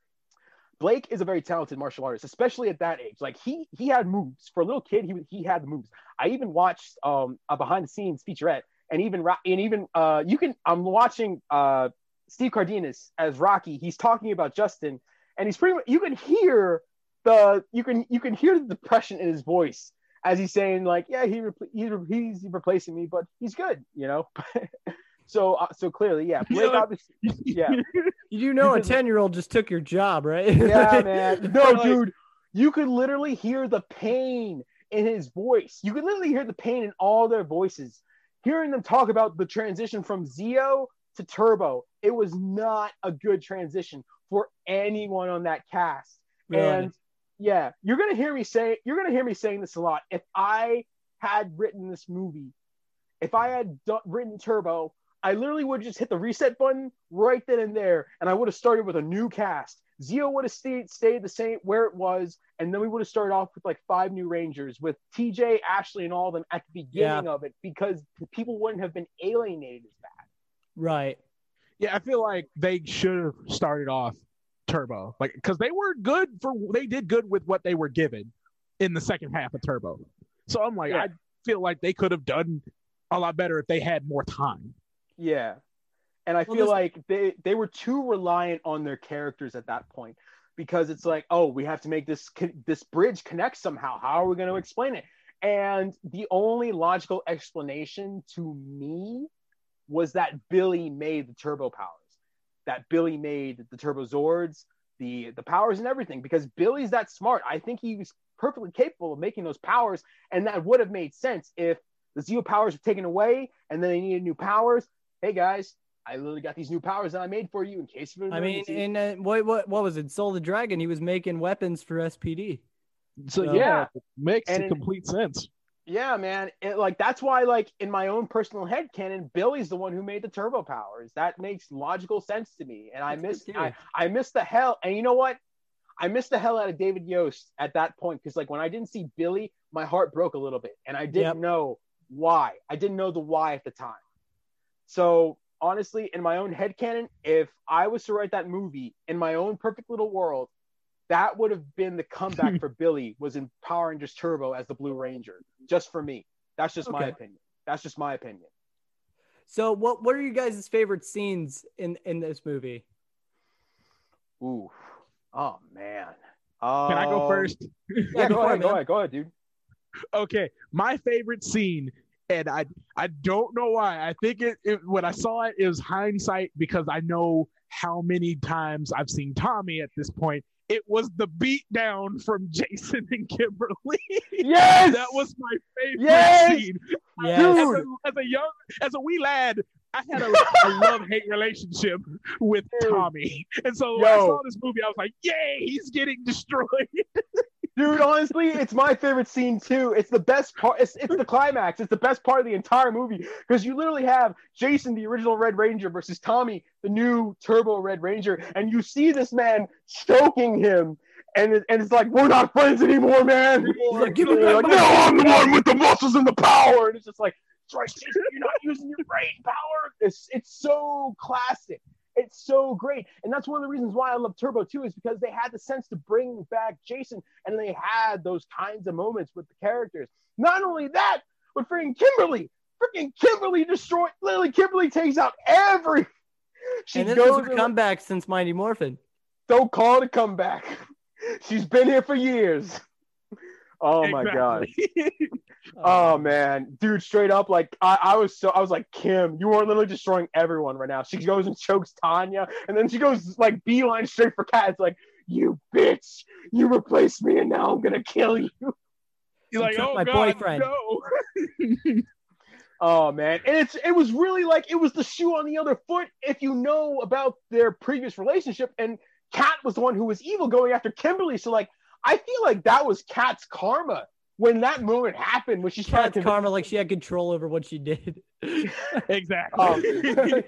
Blake is a very talented martial artist, especially at that age. Like he he had moves for a little kid. He he had moves. I even watched um a behind the scenes featurette, and even and even uh you can I'm watching uh Steve Cardenas as Rocky. He's talking about Justin, and he's pretty much you can hear the you can you can hear the depression in his voice as he's saying like yeah he repl- he's he's replacing me, but he's good, you know. *laughs* so uh, so clearly yeah Blake
Yeah.
obviously *laughs* yeah
You do know a ten year old just took your job, right?
yeah, *laughs* man. No,
Like-
dude, you could literally hear the pain in his voice. You could literally hear the pain in all their voices. Hearing them talk about the transition from Zeo to Turbo, it was not a good transition for anyone on that cast.
Really?
And yeah, you're gonna hear me say you're gonna hear me saying this a lot. If I had written this movie, if I had do- written Turbo, I literally would just hit the reset button right then and there, and I would have started with a new cast. Zeo would have stayed stayed the same where it was, and then we would have started off with like five new Rangers with TJ, Ashley, and all of them at the beginning of it because people wouldn't have been alienated as bad.
right.
Yeah, I feel like they should have started off Turbo, like because they were good for they did good with what they were given in the second half of Turbo. So I'm like,
Yeah.
I feel like they could have done a lot better if they had more time.
Yeah. And I
Well,
feel
this-
like they, they were too reliant on their characters at that point because it's like, oh, we have to make this this bridge connect somehow. How are we going to explain it? And the only logical explanation to me was that Billy made the turbo powers. That Billy made the turbo zords, the the powers and everything because Billy's that smart. I think he was perfectly capable of making those powers and that would have made sense if the Zeo powers were taken away and then they needed new powers hey guys, I literally got these new powers that I made for you in case of an emergency.
I mean,
emergency.
in uh, what what what was it? Soul the Dragon. He was making weapons for SPD.
So
So-
yeah, makes
And in-
complete sense.
Yeah, man, it, like that's why, like in my own personal head canon, Billy's the one who made the turbo powers. That makes logical sense to me, and I
That's
miss
good.
I, I miss the hell. And you know what? I missed the hell out of David Yost at that point because like when I didn't see Billy, my heart broke a little bit, and I didn't
Yep.
know why. I didn't know the why at the time. So honestly, in my own headcanon, if I was to write that movie in my own perfect little world, that would have been the comeback *laughs* for Billy was in Power Rangers Turbo as the Blue Ranger. Just for me. That's just my opinion. That's just my opinion.
So what what are you guys' favorite scenes in in this movie?
Ooh. Oh man.
Can I go
Um,
first?
Yeah,
go
go
for it,
ahead, go ahead, go ahead, dude.
okay, my favorite scene, and I I don't know why. I think it, it when I saw it, it was hindsight because I know how many times I've seen Tommy at this point. It was the beatdown from Jason and Kimberly. *laughs*
Yes,
that was my favorite
Yes!
scene.
Yes.
As a, as a young, as a wee lad, I had a, *laughs* a love hate relationship with. Tommy, and so when I saw this movie, I was like, "Yay, he's getting destroyed!" *laughs*
dude. Honestly, it's my favorite scene too. It's the best part. It's, it's the climax. It's the best part of the entire movie because you literally have Jason, the original Red Ranger, versus Tommy, the new Turbo Red Ranger, and you see this man choking him. And, it, and it's like we're not friends anymore, man.
like, "Give me back
like, no, I'm the one with the muscles and the power. And it's just like, Jason, you're not using your brain power. It's it's so classic. It's so great. And that's one of the reasons why I love Turbo 2 is because they had the sense to bring back Jason and they had those kinds of moments with the characters. Not only that, but freaking Kimberly, freaking Kimberly destroyed, literally Kimberly takes out every. She
and this
goes
is her comeback since Mighty Morphin.
don't call it a comeback. *laughs* She's been here for years. Oh my god. *laughs*
Oh,
oh man, dude, straight up, like I, I was so I was like, Kim, you are literally destroying everyone right now. She goes and chokes Tanya, and then she goes like beeline straight for Kat. It's like, you bitch, you replaced me, and now I'm gonna kill you.
You're like, oh
my
god,
boyfriend."
no. *laughs*
Oh man, and it's it was really like it was the shoe on the other foot. If you know about their previous relationship, and Kat was the one who was evil going after Kimberly, so like I feel like that was Kat's karma when that moment happened when she
Cat's
started.
karma, like she had control over what she did. *laughs*
exactly.
Um, *laughs*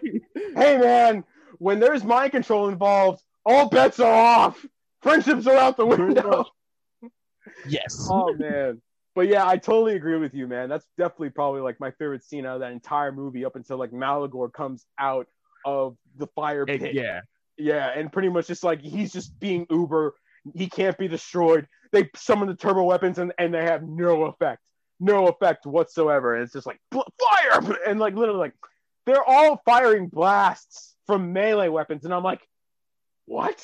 hey man, when there's mind control involved, all bets are off. Friendships are out the window.
yes. *laughs*
oh man. But yeah, I totally agree with you, man. That's definitely probably like my favorite scene out of that entire movie up until like Maligore comes out of the fire
And-
pit.
yeah.
Yeah, and pretty much just like he's just being uber. He can't be destroyed. They summon the turbo weapons and, and they have no effect. No effect whatsoever. And it's just like fire and like literally like they're all firing blasts from melee weapons. And I'm like, what?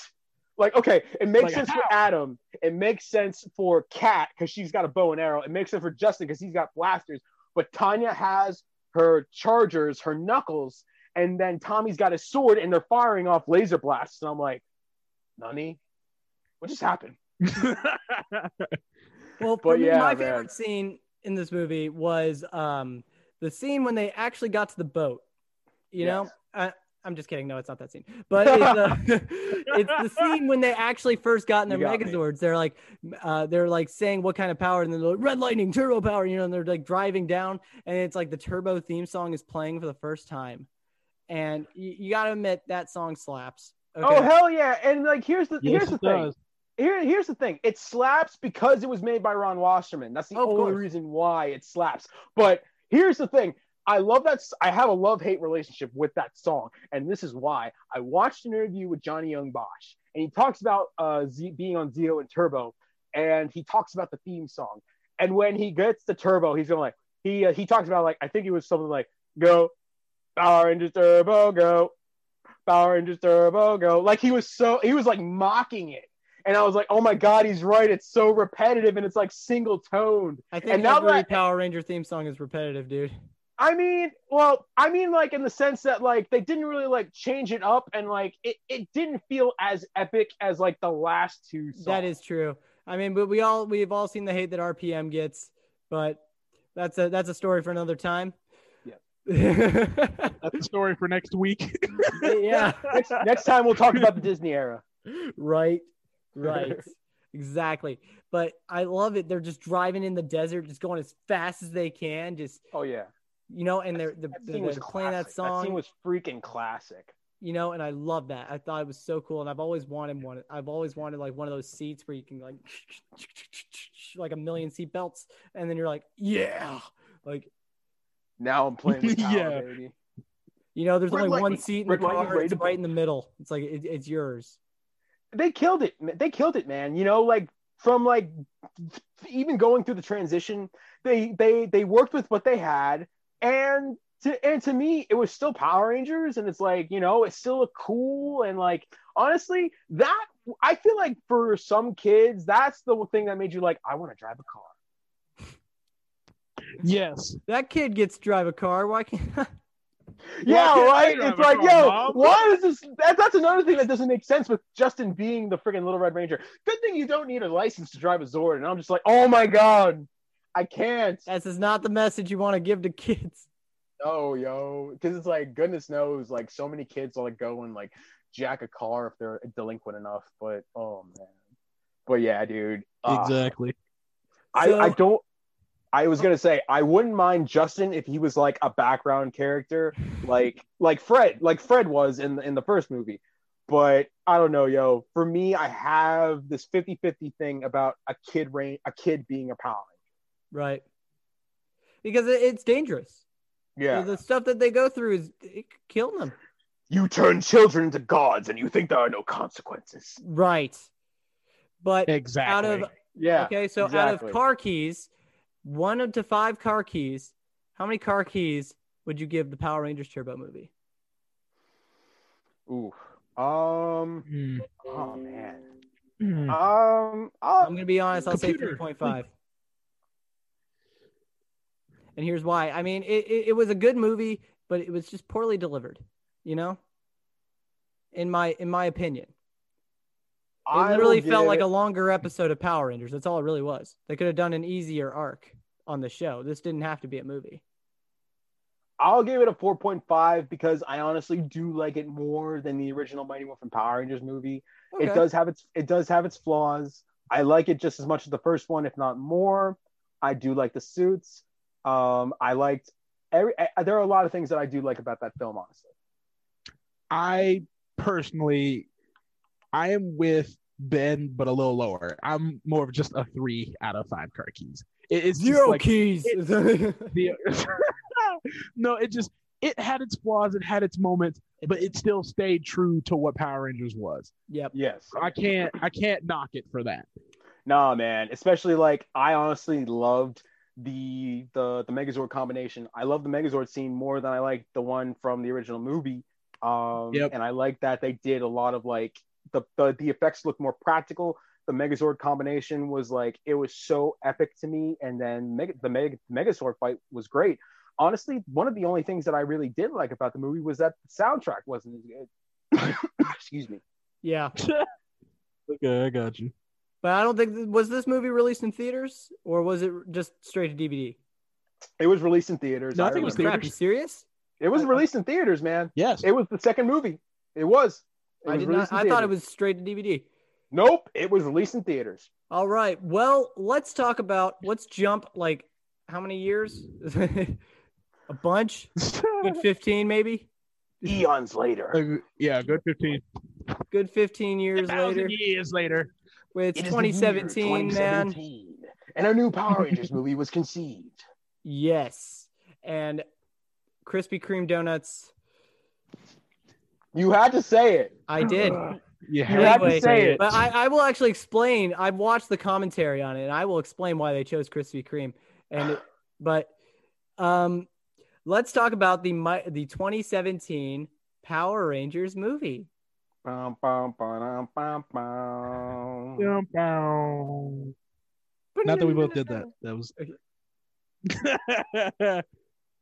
Like, okay, it makes
Like,
sense
how?
for Adam. It makes sense for Kat because she's got a bow and arrow. It makes sense for Justin because he's got blasters. But Tanya has her chargers, her knuckles, and then Tommy's got his sword, and they're firing off laser blasts. And I'm like, Nani, what just happened? *laughs*
Well, for
But
me,
yeah,
my
man.
favorite scene in this movie was um, the scene when they actually got to the boat. You know,
Yes.
I, I'm just kidding. No, it's not that scene. But it's, uh, *laughs* it's the scene when they actually first got in their
You got me.
Megazords. They're like, uh, they're like saying what kind of power, and then they're like, red lightning, turbo power. You know, and they're like driving down, and it's like the turbo theme song is playing for the first time, and you, you got to admit that song slaps.
Oh hell yeah! And like, here's the
Yes,
here's the thing.
does.
Here, here's the thing. It slaps because it was made by Ron Wasserman. That's the
Of
only reason why it slaps. But here's the thing. I love that. I have a love hate relationship with that song, and this is why. I watched an interview with Johnny Yong Bosch, and he talks about uh, Z- being on Zeo and Turbo, and he talks about the theme song. And when he gets the Turbo, he's going like he uh, he talks about like I think it was something like "Go Power Rangers Turbo, go Power Rangers Turbo, go." Like he was so he was like mocking it. And I was like, oh my God, he's right. It's so repetitive and it's like single toned.
I think
and now
every
that-
Power Ranger theme song is repetitive, dude.
I mean, well, I mean, like in the sense that like they didn't really like change it up and like it, it didn't feel as epic as like the last two songs.
That is true. I mean, but we all we've all seen the hate that RPM gets, but that's a that's a story for another time. Yeah. *laughs*
That's the story for next week.
yeah. *laughs*
next, next time we'll talk about the Disney era.
right. Right. *laughs* exactly. But I love it. They're just driving in the desert, just going as fast as they can, just
Oh yeah.
you know, and they're the,
That
the,
scene was
they're playing that
song. That scene was freaking classic.
you know, and I love that. I thought it was so cool, and I've always wanted one. I've always wanted like one of those seats where you can like *laughs* like a million seat belts, and then you're like, yeah, like
Now I'm playing with power, *laughs*
Yeah.
baby.
you know, there's
Red
only one seat in the
red lightning,
car. It's right in the middle. It's like it, it's yours.
They killed it. They killed it, man. You know, like from like even going through the transition, they they they worked with what they had, and to and to me, it was still Power Rangers, and it's like you know, it's still a cool and like honestly, that I feel like for some kids, that's the thing that made you like, I want to drive a car.
Yes.
That kid gets to drive a car. Why can't? *laughs*
Yeah,
can't
right.
drive
It's
a
like, yo,
Mom?
why is this? That, that's another thing that doesn't make sense with Justin being the freaking Little Red Ranger. Good thing you don't need a license to drive a Zord. And I'm just like, oh my god, I can't.
this is not the message you want to give to kids.
No, yo, because it's like goodness knows, like so many kids will like go and like jack a car if they're delinquent enough. But oh man, but yeah, dude, uh,
Exactly.
I,
So-
I don't. I was gonna say I wouldn't mind Justin if he was like a background character, like *laughs* like Fred, like Fred was in the, in the first movie. But I don't know, yo. For me, I have this 50-50 thing about a kid rain, a kid being a Power
Right. Because it's dangerous.
Ranger. Yeah.
The stuff that they go through is it could kill them.
You turn children into gods, and you think there are no consequences.
Right. But
Exactly.
out of
Yeah.
okay, so out of car keys, one to five car keys, how many car keys would you give the Power Rangers Turbo movie?
Ooh. Um.
Mm.
Oh man.
Mm.
Um.
I'm
uh,
gonna be honest, I'll say 3.5. And here's why. I mean, it, it, it was a good movie, but it was just poorly delivered, you know? In my in my opinion. It literally felt
give
like a longer episode of Power Rangers. That's all it really was. They could have done an easier arc on the show. This didn't have to be a movie.
I'll give it a 4.5 because I honestly do like it more than the original Mighty Morphin Power Rangers movie. It does have its it does have its flaws. I like it just as much as the first one, if not more. I do like the suits. Um, I liked every. uh, There are a lot of things that I do like about that film, honestly.
I personally, I am with Ben, but a little lower. I'm more of just a three out of five car keys. It- it's just
Zero
like
keys. *laughs*
the *laughs* no, it just it had its flaws, it had its moments, but it still stayed true to what Power Rangers was.
yep.
Yes.
I can't I can't knock it for that.
Nah, man. Especially like I honestly loved the the the Megazord combination. I love the Megazord scene more than I like the one from the original movie. Um,
Yep.
and I like that they did a lot of like the the, the effects looked more practical. The Megazord combination was like it was so epic to me, and then Meg- the Meg- Megazord fight was great. Honestly, one of the only things that I really did like about the movie was that the soundtrack wasn't as good. *coughs* Excuse me.
Yeah. *laughs*
Okay, I got you.
But I don't think was this movie released in theaters or was it just straight to DVD?
It was released in theaters.
No, I think it was
remember.
Crap, you serious?
It was released in theaters, man.
Yes.
It was the second movie. It was. It
I did not.
released in
I thought it was straight to DVD.
Nope. It was released in theaters.
All right. Well, let's talk about. Let's jump like how many years? *laughs* a bunch. Good *laughs* fifteen, maybe.
Eons later.
Uh, yeah, good 15
Good fifteen years later.
years later.
It's
It is the year
2017, man.
And a new Power Rangers movie was conceived. *laughs*
Yes. And Krispy Kreme donuts.
You had to say it.
I did.
You
You had to say it.
But I, I will actually explain. I've watched the commentary on it, and I will explain why they chose Krispy Kreme. And it, but um, let's talk about the mi- the 2017 Power Rangers movie.
Bum, bum, ba-dum, bum, bum.
Not that we both did that. That was. *laughs*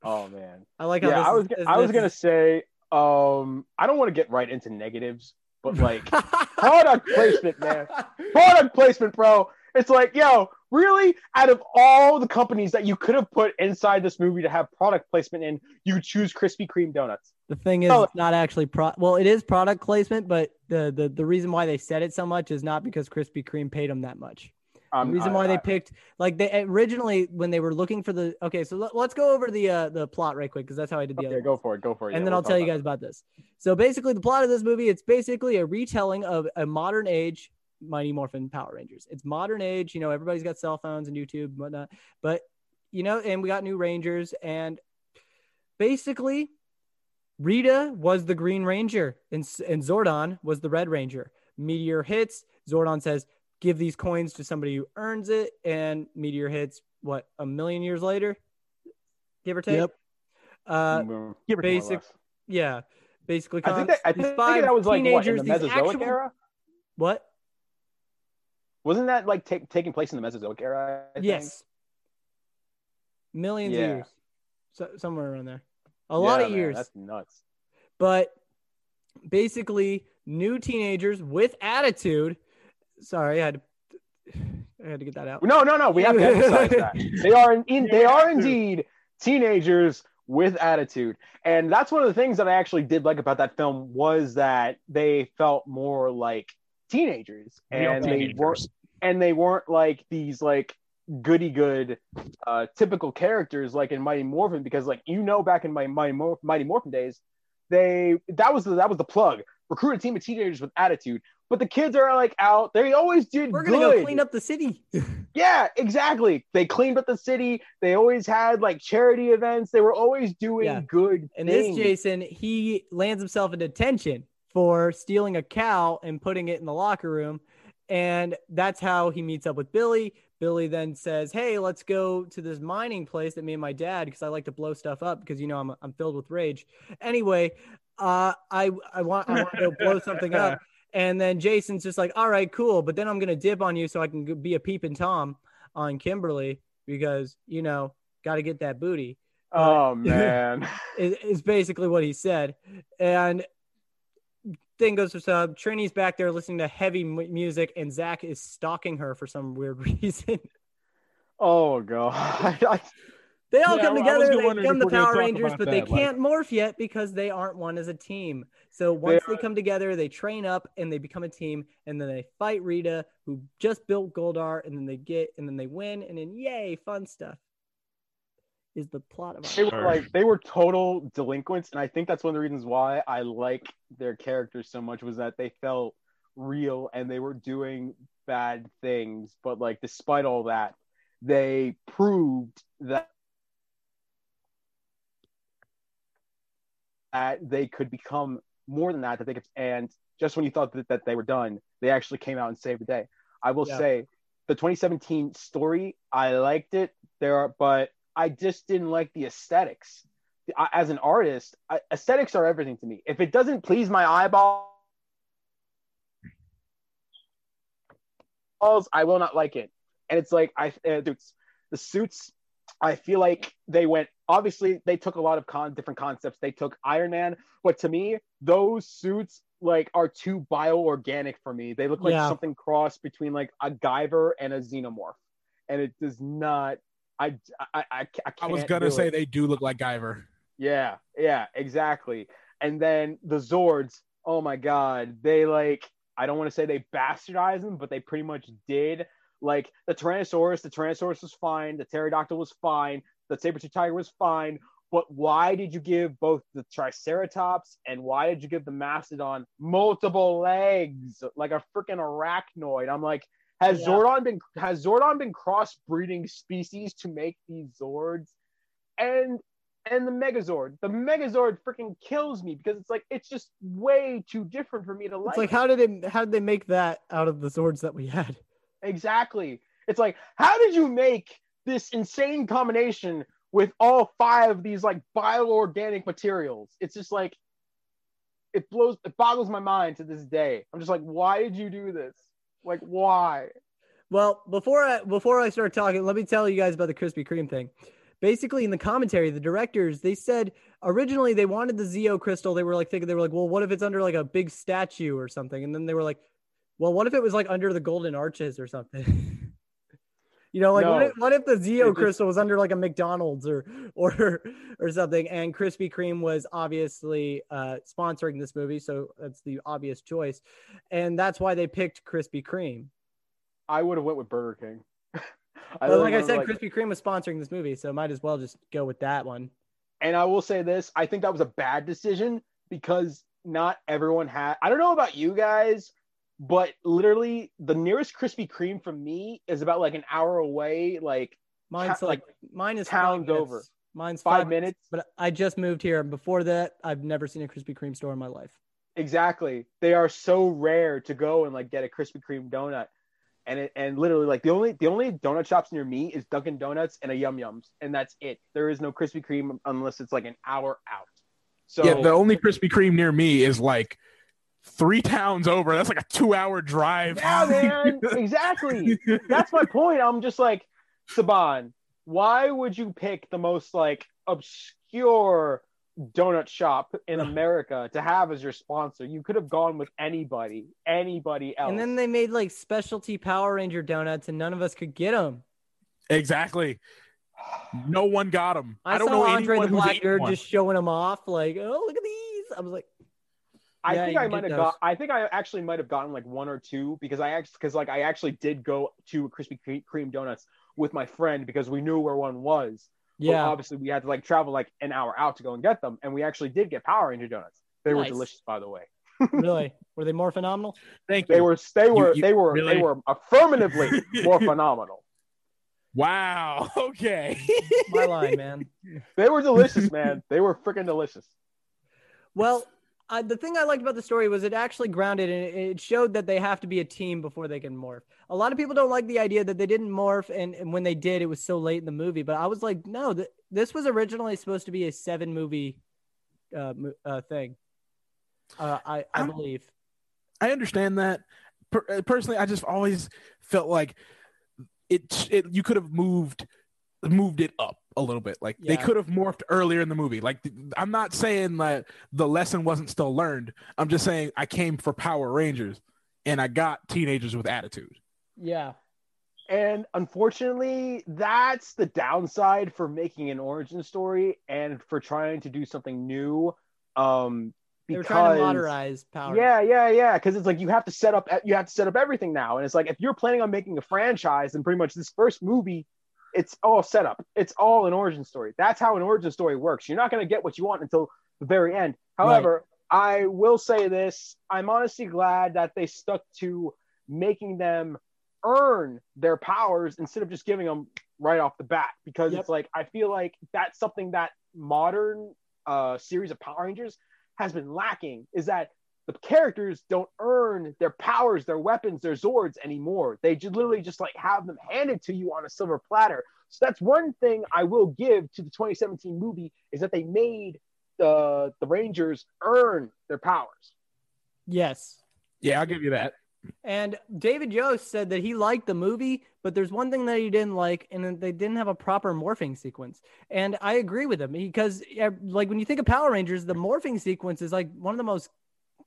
Oh man.
I like how
Yeah,
this
I was.
is- this-
I was
this
gonna say. Um, I don't want to get right into negatives, but like *laughs* product placement, man. product placement, bro. It's like, yo, really? Out of all the companies that you could have put inside this movie to have product placement in, you choose Krispy Kreme donuts.
The thing is,
Oh.
it's not actually pro. Well, it is product placement, but the, the the reason why they said it so much is not because Krispy Kreme paid them that much.
Um,
the reason
I-
why they picked like they originally when they were looking for the okay so let, us go over the uh the plot right quick because that's how i did the
Okay,
other
go for it. Go for it.
and
yeah,
then
we'll
i'll tell you guys about this so basically the plot of this movie it's basically a retelling of a modern age mighty morphin power rangers it's modern age you know everybody's got cell phones and youtube and whatnot but you know and we got new rangers and basically rita was the green ranger and, and zordon was the red ranger meteor hits zordon says give these coins to somebody who earns it and meteor hits what a million years later give or take
Yep.
uh
Give or
basic-
less.
yeah basically
I think that I think
five
that was like what in
teenagers,
the Mesozoic
actual-
era.
what
Wasn't that like take taking place in the Mesozoic era? I think?
yes millions
Yeah.
of years so, somewhere around there a lot of
man,
years
That's nuts.
but basically new teenagers with attitude sorry i had to i had to get that out
No, no, no. We have to emphasize that they are in, in they are indeed teenagers with attitude, and that's one of the things that I actually did like about that film was that they felt more like teenagers,
Real
and they
teenagers.
weren't and they weren't like these like goody good uh typical characters like in Mighty Morphin because like you know back in my Mighty, Mor- Mighty Morphin days they that was the that was the plug recruit a team of teenagers with attitude but the kids are like out they always did
we're gonna
good
go clean up the city *laughs*
yeah, exactly. They cleaned up the city. They always had like charity events. They were always doing
Yeah.
good
and
things.
this jason he lands himself in detention for stealing a cow and putting it in the locker room and that's how he meets up with billy billy then says hey let's go to this mining place that me and my dad because i like to blow stuff up because you know i'm, I'm filled with rage anyway uh i i want i want to go blow something up *laughs* and then jason's just like all right cool but then i'm gonna dip on you so i can be a peeping tom on kimberly because you know got to get that booty
oh *laughs* man.
is, basically what he said. And thing goes to sub. Trini's back there listening to heavy mu- music, and Zack is stalking her for some weird *laughs* reason.
oh god. *laughs* I-
they all
Yeah,
come together. They become the Power Rangers, but they
that, like-
can't morph yet because they aren't one as a team. So once they come together, they train up and they become a team, and then they fight Rita, who just built Goldar, and then they get and then they win, and then yay, fun stuff. Is the plot of our they
were like they were total delinquents, and I think that's one of the reasons why I like their characters so much was that they felt real and they were doing bad things, but like despite all that, they proved that that they could become more than that. That they could, and just when you thought that, that they were done, they actually came out and saved the day. I will
Yeah.
say the 2017 story, I liked it there, are, but I just didn't like the aesthetics. I, as an artist, I, aesthetics are everything to me. If it doesn't please my eyeball, I will not like it. And it's like I, uh, dudes, the suits. I feel like they went. Obviously, they took a lot of con different concepts. They took Iron Man, but to me, those suits like are too bioorganic for me. They look like
Yeah.
something crossed between like a Guyver and a Xenomorph, and it does not. I I I, I can't.
I was gonna say
it.
they do look like Guyver.
Yeah, yeah, exactly. And then the Zords, oh my god, they like I don't want to say they bastardized them, but they pretty much did. Like the Tyrannosaurus, the Tyrannosaurus was fine, the Pterodactyl was fine, the Saber-tooth tiger was fine, but why did you give both the Triceratops and why did you give the Mastodon multiple legs like a freaking arachnoid? I'm like, has
Yeah.
Zordon been has Zordon been crossbreeding species to make these Zords? And and the Megazord. The Megazord freaking kills me because it's like it's just way too different for me to like.
It's like how did they how did they make that out of the Zords that we had?
exactly. It's like how did you make this insane combination with all five of these like bioorganic materials? It's just like it blows it boggles my mind to this day. I'm just like, why did you do this? Like why?
Well, before I before I start talking, let me tell you guys about the Krispy Kreme thing. Basically, in the commentary, the directors they said originally they wanted the Zeo crystal. They were like thinking they were like, well, what if it's under like a big statue or something? And then they were like, well, what if it was like under the golden arches or something? *laughs* you know, like what, if, what if the Zeo crystal was under like a McDonald's or *laughs* or or something? And Krispy Kreme was obviously uh, sponsoring this movie, so that's the obvious choice, and that's why they picked Krispy Kreme.
I would have went with Burger King. *laughs* I
Well, like I said, Krispy Kreme was sponsoring this movie, so might as well just go with that one.
and I will say this: I think that was a bad decision because not everyone had. I don't know about you guys, but literally the nearest Krispy Kreme from me is about like an hour away, like
Mine's
Ta-
like mine is
towns over.
Mine's
five
five,
minutes.
But I just moved here. And before that, I've never seen a Krispy Kreme store in my life.
Exactly. They are so rare to go and like get a Krispy Kreme donut. And it, and literally like the only the only donut shops near me is Dunkin' Donuts and a Yum Yums, and that's it. There is no Krispy Kreme unless it's like an hour out. So
yeah, the only Krispy Kreme near me is like three towns over. That's like a two-hour drive.
yeah, man, *laughs* exactly. That's my point. I'm just like Saban. Why would you pick the most like obscure donut shop in America to have as your sponsor? You could have gone with anybody, anybody else.
And then they made like specialty Power Ranger donuts, and none of us could get them.
exactly. No one got them.
I,
I, don't
saw
know
Andre the
who's
Black
eaten
Nerd just showing them off, like, oh, look at these. I was like,
I
Yeah,
think I might have got. I think I actually might have gotten like one or two because I actually because like I actually did go to Krispy Kre- Kreme donuts with my friend because we knew where one was. But
yeah,
obviously we had to like travel like an hour out to go and get them, and we actually did get Power Ranger donuts. They were delicious, by the way. *laughs*
really? Were they more phenomenal?
Thank you.
They were they were
you
they were
really-
they were affirmatively *laughs* more phenomenal.
Wow. *laughs* Okay.
My line, man.
They were delicious, man. They were freaking delicious.
Well, uh, the thing I liked about the story was it actually grounded and it- showed that they have to be a team before they can morph. A lot of people don't like the idea that they didn't morph, and, and when they did, it was so late in the movie. But I was like, no, th- this was originally supposed to be a seven movie uh, uh, thing. Uh, I, I
I'm-
believe.
I understand that. Per- uh, personally, I just always felt like it, it you could have moved moved it up a little bit. Like they could have morphed earlier in the movie. Like I'm not saying that the lesson wasn't still learned. I'm just saying I came for Power Rangers and I got teenagers with attitude.
Yeah.
And unfortunately, that's the downside for making an origin story and for trying to do something new. Um,
They were
because
trying to modernize power.
Yeah, yeah, yeah. Because it's like you have to set up you have to set up everything now, and it's like if you're planning on making a franchise, then pretty much this first movie, it's all set up. It's all an origin story. That's how an origin story works. You're not going to get what you want until the very end. However, I will say this: I'm honestly glad that they stuck to making them earn their powers instead of just giving them right off the bat. Because
Yep.
it's like I feel like that's something that modern uh, series of Power Rangers has been lacking is that the characters don't earn their powers, their weapons, their Zords anymore. They just literally just like have them handed to you on a silver platter. So that's one thing I will give to the 2017 movie is that they made the the Rangers earn their powers.
Yes.
Yeah, I'll give you that.
And David Yost said that he liked the movie, but there's one thing that he didn't like, and that they didn't have a proper morphing sequence. And I agree with him because, eh, like, when you think of Power Rangers, the morphing sequence is like one of the most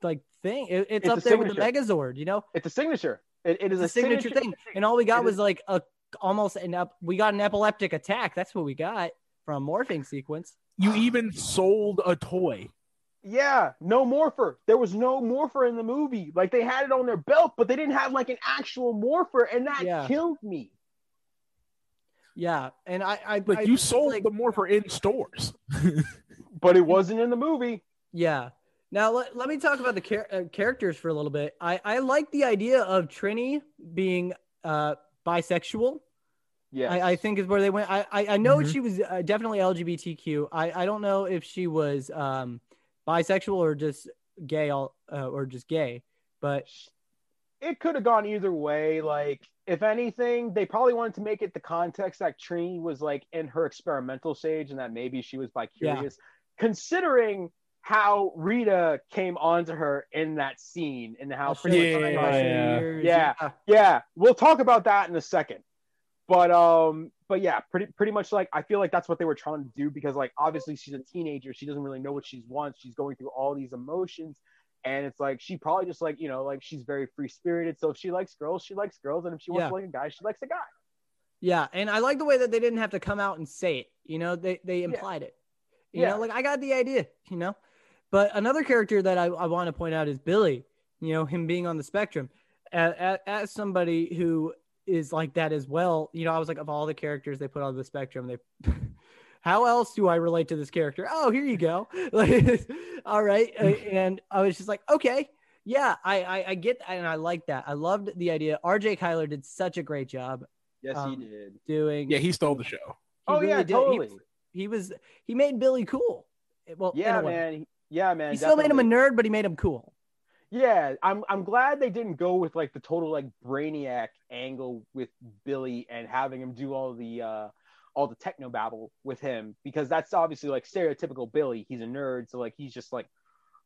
like thing. it- it's,
It's
up
a
there with the. Megazord, you know,
It's a signature. It, it is a
a signature, thing. And all we got
It
was
is-
like a almost an ep- we got an epileptic attack. That's what we got from a morphing sequence.
You even sold a toy.
Yeah, no morpher. There was no morpher in the movie. Like they had it on their belt, but they didn't have like an actual morpher, and that
Yeah.
killed me.
Yeah, and I, I,
But
I
you sold
like,
the morpher in stores. *laughs*
But it wasn't in the movie.
Yeah. Now let, let me talk about the char- uh, characters for a little bit. I, I like the idea of Trini being uh, bisexual.
Yes.
I, I think is where they went. I I, I know
Mhm.
she was uh, definitely LGBTQ. I, I don't know if she was um, bisexual or just gay all uh, or just gay. But
it could have gone either way. Like, if anything, they probably wanted to make it the context that Trini was like in her experimental stage and that maybe she was bi
Yeah.
curious, considering how Rita came onto her in that scene and how
I'll show
pretty
you
much
mine,
like,
I'll show you
Yeah.
Yeah. yeah, we'll talk about that in a second. But um, but yeah, pretty pretty much like I feel like that's what they were trying to do because like obviously she's a teenager, she doesn't really know what she wants, she's going through all these emotions, and it's like she probably just like you know like she's very free spirited. So if she likes girls, she likes girls, and if she wants
Yeah.
to like a guy, she likes a guy.
Yeah, and I like the way that they didn't have to come out and say it. You know, they they implied it. You
Yeah.
know, like I got the idea. You know, but another character that I, I want to point out is Billy. You know, him being on the spectrum, as, as somebody who is like that as well. You know, I was like, of all the characters they put on the spectrum, they. *laughs* How else do I relate to this character? Oh, here you go. Like, *laughs* all right, and I was just like, okay, yeah, I, I I get and I like that. I loved the idea. R.J. Cyler did such a great job
yes,
Um,
he did.
doing.
yeah, he stole the show.
he
Oh, yeah,
did. He-
totally.
He, was he made Billy cool. Well,
Yeah,
a way.
Yeah, man.
He still made him a nerd, but he made him cool.
Yeah, I'm I'm glad they didn't go with like the total like brainiac angle with Billy and having him do all the uh all the techno babble with him because that's obviously like stereotypical Billy. He's a nerd, so like he's just like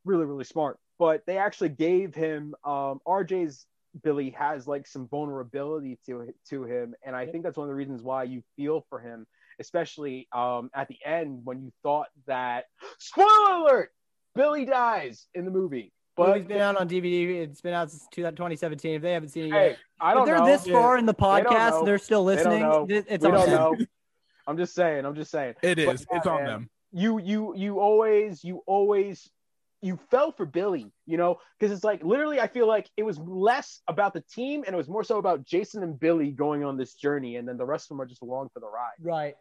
really really smart. But they actually gave him um RJ's Billy has like some vulnerability to to him, and I think that's one of the reasons why you feel for him, especially um at the end when you thought that *gasps* spoiler alert, Billy dies in the movie.
But
But
movie's been out on DVD. It's been out since 2017. If they haven't seen it
Hey,
yet,
I don't
they're
know.
this
Yeah.
far in the podcast,
know.
they're still listening.
know.
th- It's
we
on
don't
them.
know. I'm just saying. I'm just saying.
It is.
But
is.
yeah,
it's on
man.
them.
You you you always you always you fell for Billy, you know, because it's like literally I feel like it was less about the team and it was more so about Jason and Billy going on this journey, and then the rest of them are just along for the ride.
Right.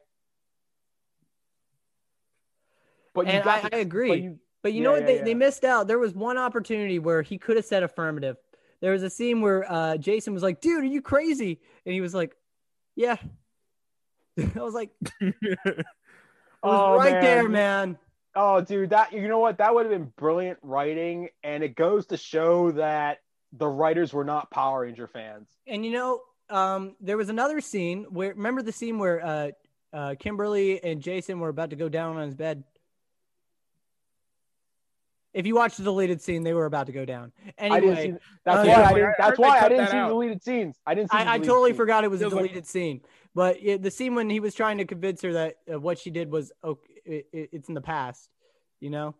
But you
And
got
I-
to-
I agree.
But you,
But you
Yeah,
know what?
yeah,
they,
yeah.
they missed out. There was one opportunity where he could have said affirmative. There was a scene where uh, Jason was like, dude, are you crazy? And he was like, yeah. *laughs* I was like, *laughs* it was
Oh,
right
man.
there, man.
oh, dude, that you know what? That would have been brilliant writing, and it goes to show that the writers were not Power Ranger fans.
And you know, um, there was another scene where remember the scene where uh, uh, Kimberly and Jason were about to go down on his bed. If you watch the deleted scene, they were about to go down. Anyway,
see. That's
uh,
why I
I
didn't.
heard
That's
they
why I didn't
that
see the
out.
deleted scenes. I didn't see. the
I, I totally
scenes.
forgot it was a
Feels like-
deleted scene, but it, the scene when he was trying to convince her that uh, what she did was okay, it, it- it's in the past, you know.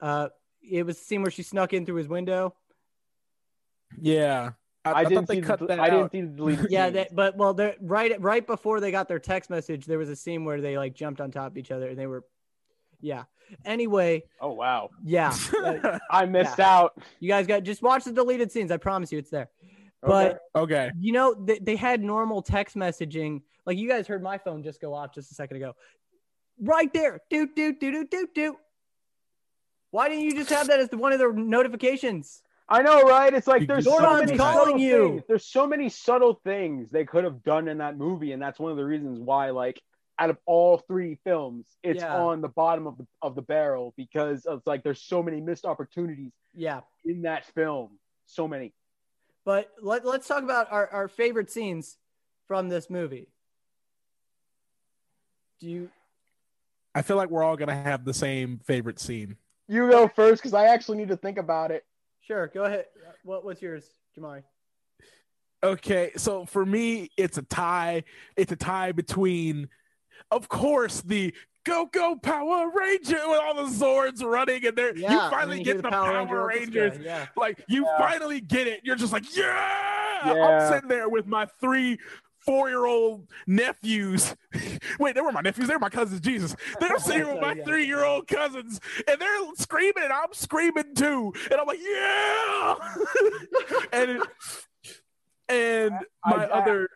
Uh, it was the scene where she snuck in through his window.
Yeah. I,
I,
I
didn't
they
see.
cut
the,
that
I didn't see the deleted. *laughs*
Yeah,
scenes.
that, but well, right right before they got their text message, there was a scene where they like jumped on top of each other and they were, yeah. Anyway,
Oh wow,
yeah, *laughs* uh,
I missed out.
you guys got just watch the deleted scenes. I promise you, it's there. But
okay.
you know, they, they had normal text messaging. Like you guys heard my phone just go off just a second ago. Right there. Do do do do do do. Why didn't you just have that as the, one of the notifications?
I know, right? It's like there's so many
calling you.
things. There's so many subtle things they could have done in that movie, and that's one of the reasons why, like, out of all three films, it's
Yeah.
on the bottom of the of the barrel because it's like there's so many missed opportunities
Yeah.
in that film. So many.
But let, let's talk about our, our favorite scenes from this movie. Do you
I feel like we're all gonna have the same favorite scene.
You go first because I actually need to think about it.
sure go ahead? What what's yours, Jamari?
Okay, so for me, it's a tie. It's a tie between, of course, the Go Go Power Ranger with all the Zords running, and they're
Yeah,
you finally
you
get the, Power,
Ranger
Rangers.
Yeah.
Like you
Yeah.
finally get it. You're just like, yeah! I'm sitting there with my three four-year-old nephews. *laughs* Wait, they were my nephews. They were my cousins. Jesus, they're sitting *laughs* with my three-year-old cousins, and they're screaming, and I'm screaming too. And I'm like, yeah! *laughs* and it, and
I-
my
I-
other,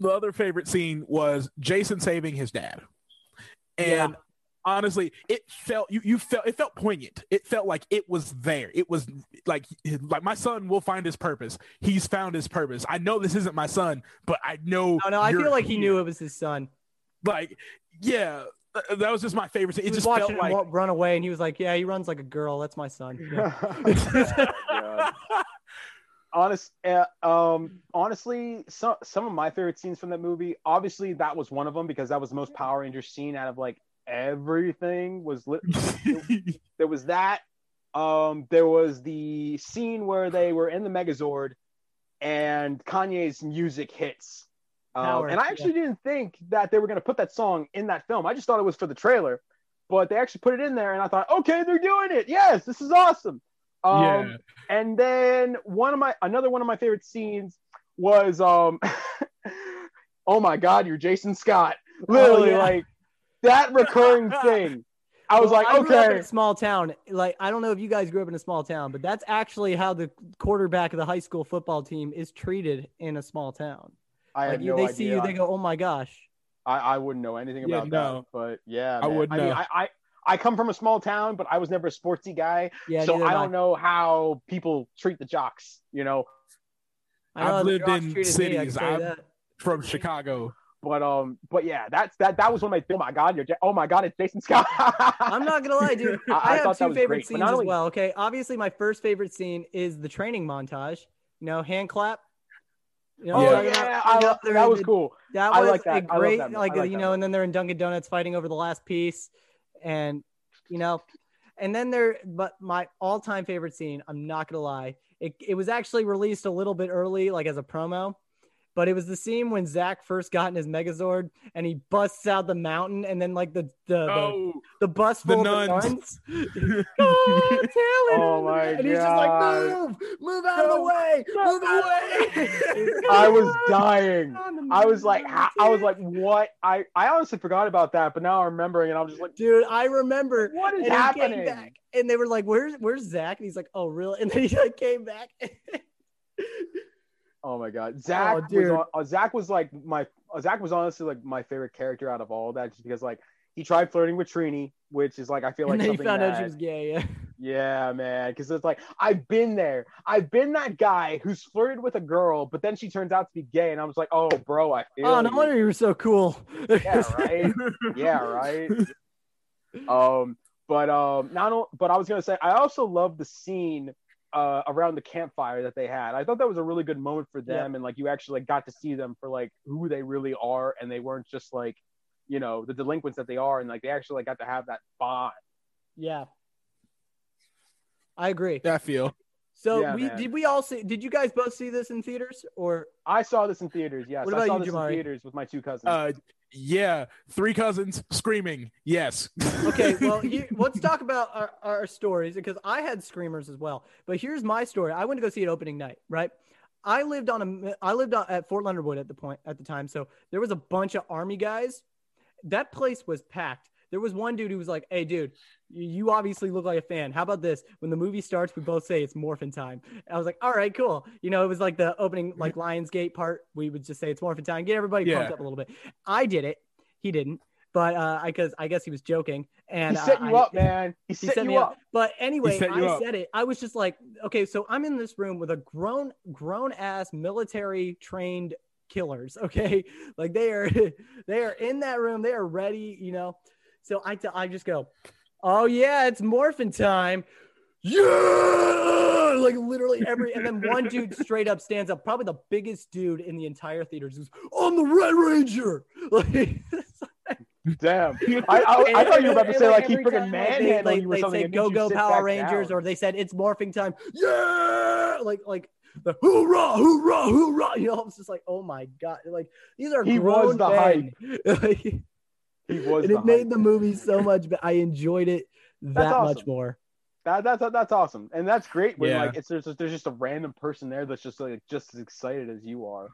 the other favorite scene was Jason saving his dad, and.
Yeah.
Honestly, it felt you. You felt it felt poignant. It felt like it was there. It was like like my son will find his purpose. He's found his purpose. I know this isn't my son, but I know.
Oh no, I feel like he knew it was his son.
Like, yeah, that was just my favorite. scene.
He
It
was
just
watching
felt
him
like
run away, and he was like, "Yeah, he runs like a girl. That's my son." *laughs* *laughs* Yeah.
Yeah. Honest uh, um honestly some some of my favorite scenes from that movie obviously that was one of them because that was the most power ranger scene out of like everything was lit. *laughs* There was that um there was the scene where they were in the megazord and kanye's music hits. Um,
Power,
and i actually didn't think that they were going to put that song in that film. I just thought it was for the trailer but they actually put it in there and i thought okay they're doing it. Yes this is awesome um,
yeah.
and then one of my another one of my favorite scenes was um *laughs* oh my god, you're Jason Scott. Literally
Oh, yeah.
like that recurring *laughs* thing. I was
Well,
like,
I up in
okay.
a small town. Like I don't know if you guys grew up in a small town, but that's actually how the quarterback of the high school football team is treated in a small town.
I
Like
had
you,
no
they
idea.
see you, they go, "Oh my gosh."
I, I wouldn't know anything
Yeah,
about
no.
that. But yeah,
I wouldn't
I mean,
know.
I, I I come from a small town, but I was never a sportsy guy,
Yeah,
so I don't know how people treat the jocks. You know,
I
I've lived in
treated me,
cities. I'm
that.
from Chicago.
but um, but yeah, that's that. That was one of my. Oh my god, you're. Oh my god, it's Jason Scott. *laughs*
I'm not gonna lie, dude. *laughs*
I-
I,
I
have two favorite
great,
scenes
not
as well. Okay, obviously my first favorite scene is the training montage. You know, hand clap. You know
Oh
I'm
yeah. I love, that was
they-
cool.
That
I
was
like that.
a
I love
great,
that.
like,
I like
you
that.
know, and then they're in Dunkin' Donuts fighting over the last piece, and you know, and then there. But my all-time favorite scene, I'm not gonna lie, it it was actually released a little bit early, like as a promo. But it was the scene when Zack first got in his Megazord and he busts out the mountain, and then like the the, the,
Oh,
the bus
the
full of
nuns.
the nuns. *laughs* oh, Taylor!
Oh my
and he's just like, move, move out of the
No,
way,
no,
move away. *laughs*
I was dying. I was like, I was like, what? I I honestly forgot about that, but now I'm remembering, and I'm just like,
dude, I remember.
what is
and
happening?
came back, and they were like, "Where's Where's Zack?" And he's like, "Oh, really?" And then he like came back. *laughs*
Oh my god, Zack was
dude.
on, uh, Zack was like my uh, Zack was honestly like my favorite character out of all of that, just because like he tried flirting with Trini, which is like I feel like
and then he
something
found out she was gay. Yeah. *laughs*
Yeah, man, because it's like I've been there. I've been that guy who's flirted with a girl, but then she turns out to be gay, and I was like, oh, bro, I feel.
Oh, no
you.
wonder you were so cool.
Yeah, right. yeah, right. *laughs* Um, but um, not but I was gonna say I also love the scene uh around the campfire that they had. I thought that was a really good moment for
Yeah.
them, and like you actually like, got to see them for like who they really are, and they weren't just like you know the delinquents that they are, and like they actually like got to have that bond.
yeah, I agree.
I feel.
So
Yeah,
we
man.
did we all see? Did you guys both see this in theaters or?
I saw this in theaters. Yes,
What
I
about
saw
you,
this
Jamari?
in theaters with my two cousins.
Uh, yeah, three cousins screaming. Yes. *laughs*
Okay, well, let's talk about our, our stories because I had screamers as well. But here's my story. I went to go see it opening night, right? I lived on a I lived on, at Fort Leonard Wood at the point at the time, so there was a bunch of army guys. That place was packed. There was one dude who was like, "Hey, dude, you- obviously look like a fan. How about this? When the movie starts, we both say it's morphin time." I was like, "All right, cool." You know, it was like the opening, like Lionsgate part. We would just say it's morphin time, get everybody pumped up a little bit. I did it. He didn't, but uh, I because I guess he was joking. And
setting
uh,
you
I-
up, man.
He
setting
set me
you
up.
up.
But anyway, I
up.
said it. I was just like, okay, so I'm in this room with a grown, grown ass military trained killers. *laughs* Okay, like they are, *laughs* they are in that room. They are ready. You know. So I, t- I just go, oh yeah, it's morphin time. Yeah, like literally every, and then one dude *laughs* straight up stands up, probably the biggest dude in the entire theater. Just goes, I'm the Red Ranger. *laughs* Like,
Damn. *laughs* I, I, I thought you were about to say like he freaking
time, like, they-
manhandled
like,
you or
they
something.
say go go Power Rangers,
down.
or they said it's morphing time. Yeah, like like the hoorah, hoorah, hoorah. You know, I was just like, oh my god, like these are
He was the
men. Like,
he was.
and it made the movie so much, but I enjoyed it that much more.
That, that's that's awesome, and that's great when
Yeah.
like it's there's there's just a random person there that's just like just as excited as you are.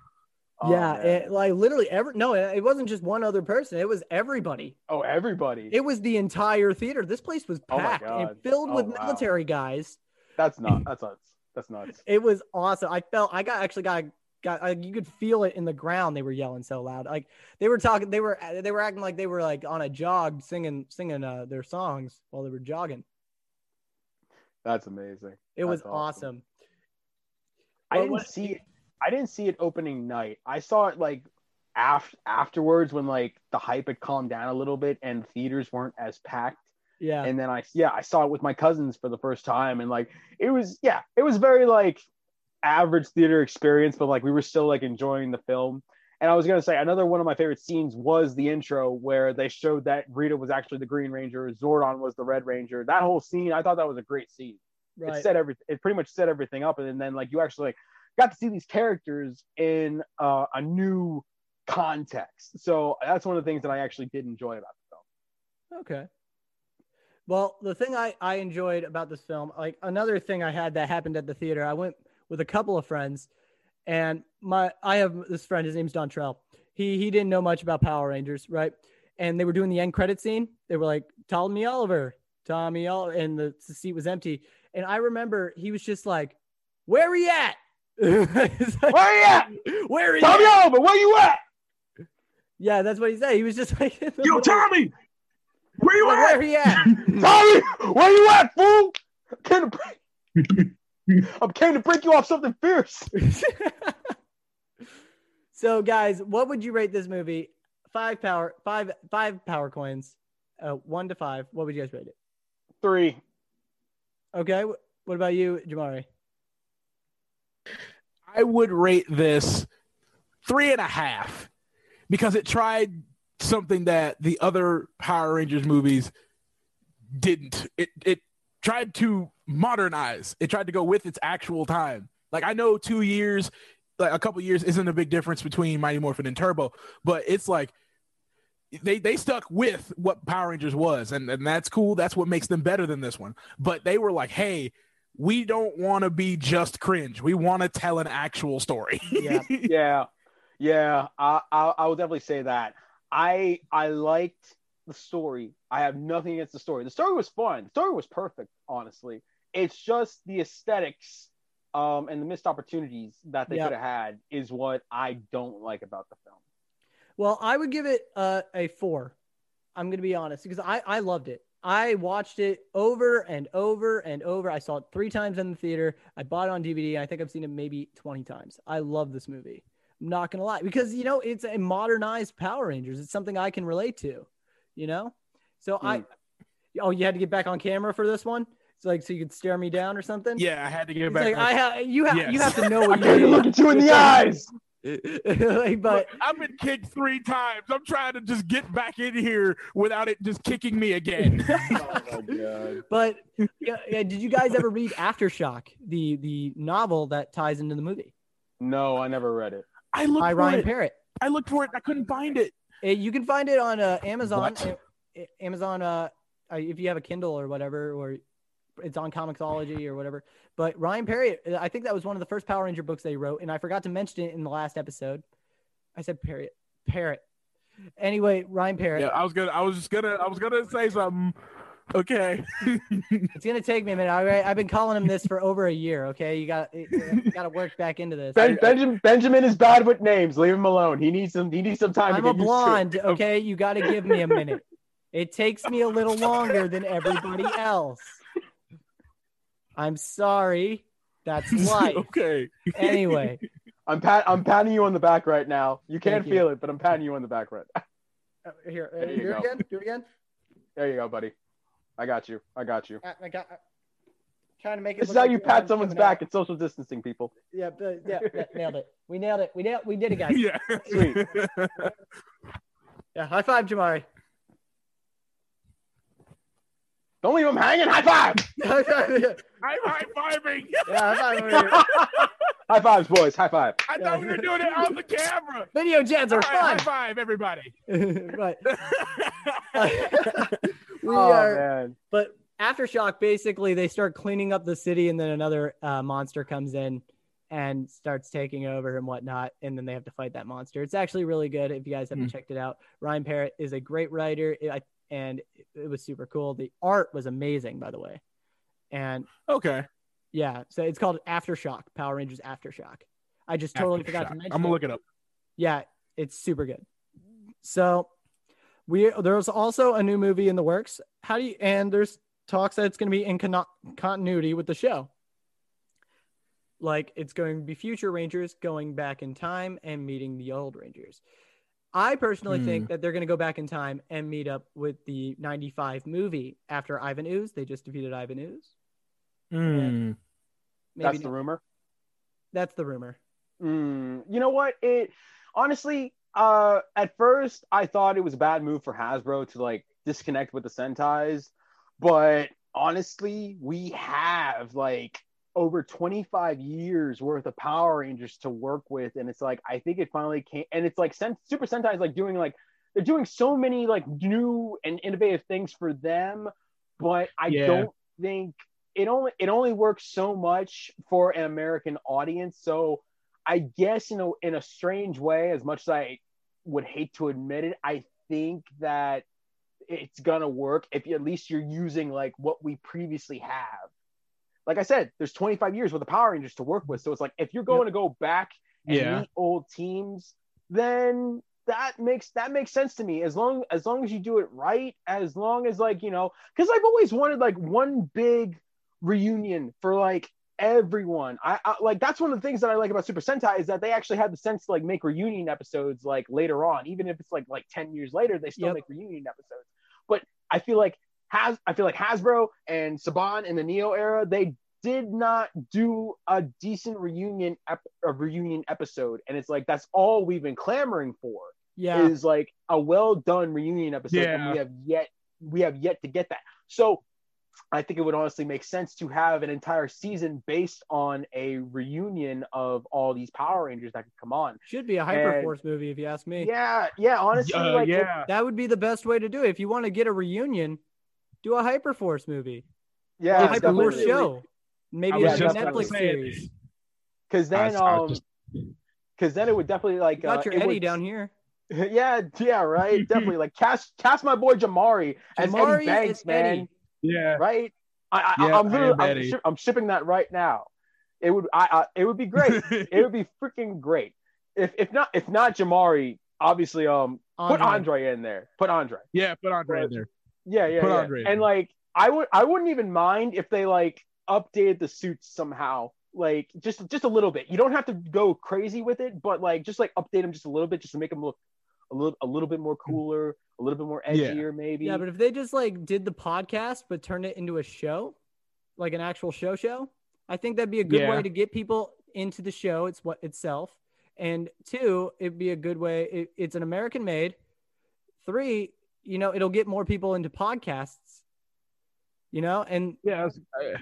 Oh,
yeah, it, like literally every no, it wasn't just one other person. It was everybody.
oh, everybody.
It was the entire theater. This place was
Oh
packed and filled
Oh,
with
wow.
military guys.
that's *clears throat* not. That's nuts. That's nuts.
It was awesome. I felt I got actually got got like you could feel it in the ground. They were yelling so loud. Like they were talking. They were they were acting like they were like on a jog singing singing uh, their songs while they were jogging.
That's amazing.
It was
awesome.
awesome.
I didn't
what-
see it. I didn't see it opening night. I saw it like after afterwards when like the hype had calmed down a little bit and theaters weren't as packed.
Yeah.
and then I yeah I saw it with my cousins for the first time and like it was yeah it was very like average theater experience but like we were still like enjoying the film and I was gonna say another one of my favorite scenes was the intro where they showed that Rita was actually the Green Ranger Zordon was the Red Ranger that whole scene I thought that was a great scene
right.
it set every it pretty much set everything up and then like you actually like got to see these characters in uh, a new context so that's one of the things that I actually did enjoy about the film.
Okay. Well, the thing I, I enjoyed about this film, like another thing I had that happened at the theater, I went with a couple of friends, and my I have this friend, his name's Dontrell. He he didn't know much about Power Rangers, right? and they were doing the end credit scene. They were like, Tommy Oliver, Tommy Oliver, and the, the seat was empty. And I remember he was just like, "Where are you at? Like, *laughs*
Where are you at?
Where are you?
Tommy
at?"
Oliver, where you at?
Yeah, that's what he said. He was just like, *laughs*
Yo,
middle-
Tommy, where you
like,
at?
where are you at? *laughs*
Tommy, where you at, fool? I came to came to break you off something fierce. *laughs*
so, guys, what would you rate this movie? Five power, five, five power coins, uh, one to five. What would you guys rate it?
Three.
Okay. What about you, Jamari?
I would rate this three and a half because it tried something that the other Power Rangers movies didn't. It it tried to modernize. It tried to go with its actual time. Like I know two years, like a couple years isn't a big difference between Mighty Morphin and Turbo, but it's like they they stuck with what Power Rangers was, and, and that's cool. That's what makes them better than this one. But they were like, hey, we don't want to be just cringe. We want to tell an actual story.
Yeah. *laughs*
Yeah, yeah. I, I I will definitely say that. I I liked the story. I have nothing against the story. The story was fun. The story was perfect. Honestly, it's just the aesthetics um, and the missed opportunities that they
Yeah.
could have had is what I don't like about the film.
Well, I would give it uh, a four. I'm going to be honest because I, I loved it. I watched it over and over and over. I saw it three times in the theater. I bought it on DVD. I think I've seen it maybe 20 times. I love this movie. I'm not going to lie because, you know, it's a modernized Power Rangers. It's something I can relate to, you know? So I, oh, you had to get back on camera for this one? It's like, so you could stare me down or something?
yeah, I had to get
It's
back.
like, I have, you have, you have to know *laughs*
I
what
can't
you
look at you in the eyes. *laughs*
like, but
I've been kicked three times. I'm trying to just get back in here without it just kicking me again. *laughs*
Oh my god.
But yeah, yeah, did you guys ever read Aftershock, the the novel that ties into the movie
No, I never read it.
I looked
by
for
Ryan
it.
Parrott?
I looked for it. I couldn't find it.
Uh, you can find it on uh, Amazon.
What?
uh, Amazon, uh, uh, if you have a Kindle or whatever, or it's on Comixology or whatever. But Ryan Parrott, uh, I think that was one of the first Power Ranger books they wrote, and I forgot to mention it in the last episode. I said Parrott, Parrott. Anyway, Ryan Parrott.
Yeah, I was gonna. I was just gonna. I was gonna say something. Okay. *laughs*
It's gonna take me a minute. All right, I've been calling him this for over a year. Okay, you got you got to work back into this.
Ben, Benjamin, Benjamin is bad with names. Leave him alone. He needs some. He needs some time.
I'm
to
a
get to
blonde. *laughs* Okay, you got to give me a minute. It takes me a little longer than everybody else. I'm sorry. That's *laughs* life.
okay.
Anyway, *laughs*
I'm pat. I'm patting you on the back right now. You can't
Thank you.
feel it, but I'm patting you on the back right.
uh, here, uh,
There
do it again. Do it again.
There you go, buddy. I got you. I got you.
I, I got. I, trying to make it.
This is how
like
you
I'm
pat someone's
giving out-
back. It's social distancing, people.
Yeah, but- yeah, yeah, *laughs* nailed it. We nailed it. We nailed. We did it, guys.
Yeah.
Sweet.
Yeah, high five, Jamari.
Don't leave him hanging. High five.
High five. Yeah,
I'm high fiving.
high five.
high fives, boys. High five.
I thought we were doing it on the camera.
Video jets
All
are
right, high five, everybody. *laughs*
but *laughs* we
oh
are.
man.
But aftershock, basically, they start cleaning up the city, and then another uh, monster comes in and starts taking over and whatnot, and then they have to fight that monster. It's actually really good. If you guys haven't
Mm.
checked it out, Ryan Parrott is a great writer, and it was super cool. The art was amazing, by the way, and
okay.
yeah, so it's called Aftershock, Power Rangers Aftershock. I just totally forgot to mention.
I'm gonna
it.
look it up.
Yeah, it's super good. So we there's also a new movie in the works. How do you and there's talks that it's going to be in con- continuity with the show. Like it's going to be future Rangers going back in time and meeting the old Rangers. I personally think hmm. that they're going to go back in time and meet up with the 95 movie after Ivan Ooze. They just defeated Ivan Ooze. Maybe
That's the
not.
rumor.
That's the rumor.
Mm, you know what? It honestly, uh, at first I thought it was a bad move for Hasbro to like disconnect with the Sentais, but honestly, we have like over 25 years worth of Power Rangers to work with, and it's like I think it finally came, and it's like Sen- Super Sentai is like doing like they're doing so many like new and innovative things for them, but I
Yeah.
don't think it only it only works so much for an American audience. So I guess in a in a strange way, as much as I would hate to admit it, I think that it's gonna work if you, at least you're using like what we previously have. Like I said, there's 25 years with the Power Rangers to work with, so it's like if you're going to go back and
Yeah.
meet old teams, then that makes that makes sense to me. As long as long as you do it right, as long as like you know, because I've always wanted like one big reunion for like everyone. I, I like that's one of the things that I like about Super Sentai is that they actually had the sense to like make reunion episodes like later on, even if it's like like 10 years later, they still
Yep.
make reunion episodes. But I feel like has I feel like Hasbro and Saban in the Neo era, they did not do a decent reunion ep- a reunion episode, and it's like that's all we've been clamoring for
Yeah.
is like a well done reunion episode, and
Yeah.
we have yet we have yet to get that. So I think it would honestly make sense to have an entire season based on a reunion of all these Power Rangers that could come on.
Should be a Hyperforce movie if you ask me.
Yeah, yeah, honestly,
Uh,
like it-
That would be the best way to do it. If you want to get a reunion, do a Hyperforce movie.
yeah,
a Hyperforce
definitely.
show. Maybe a Netflix
about to say it.
series.
Because then,
I- I
um, because then it would definitely like
Got
uh,
your
it
Eddie
would-
down here. *laughs*
Yeah, yeah, right, definitely. Like cast cast my boy Jamari as Eddie Banks, man.
Eddie.
Yeah.
Right? I, I,
Yeah,
I'm
I
literally,
am
I'm,
Eddie.
shi- I'm shipping that right now. It would, I, I it would be great. *laughs* it would be freaking great. If if not if not Jamari, obviously, um, put
Andre.
Andre in there. Put Andre.
yeah, put Andre in there.
Yeah, yeah,
Put
yeah.
Andre
And like, I would, I wouldn't even mind if they like updated the suits somehow. Like just just a little bit. You don't have to go crazy with it, but like just like update them just a little bit, just to make them look a little a little bit more cooler, a little bit more
Yeah.
edgier, maybe.
Yeah, but if they just like did the podcast but turned it into a show, like an actual show show, I think that'd be a good
Yeah.
way to get people into the show. It's what itself, and two, it'd be a good way. It, it's an American made. Three, you know, it'll get more people into podcasts. You know, and
Yeah, I was, I,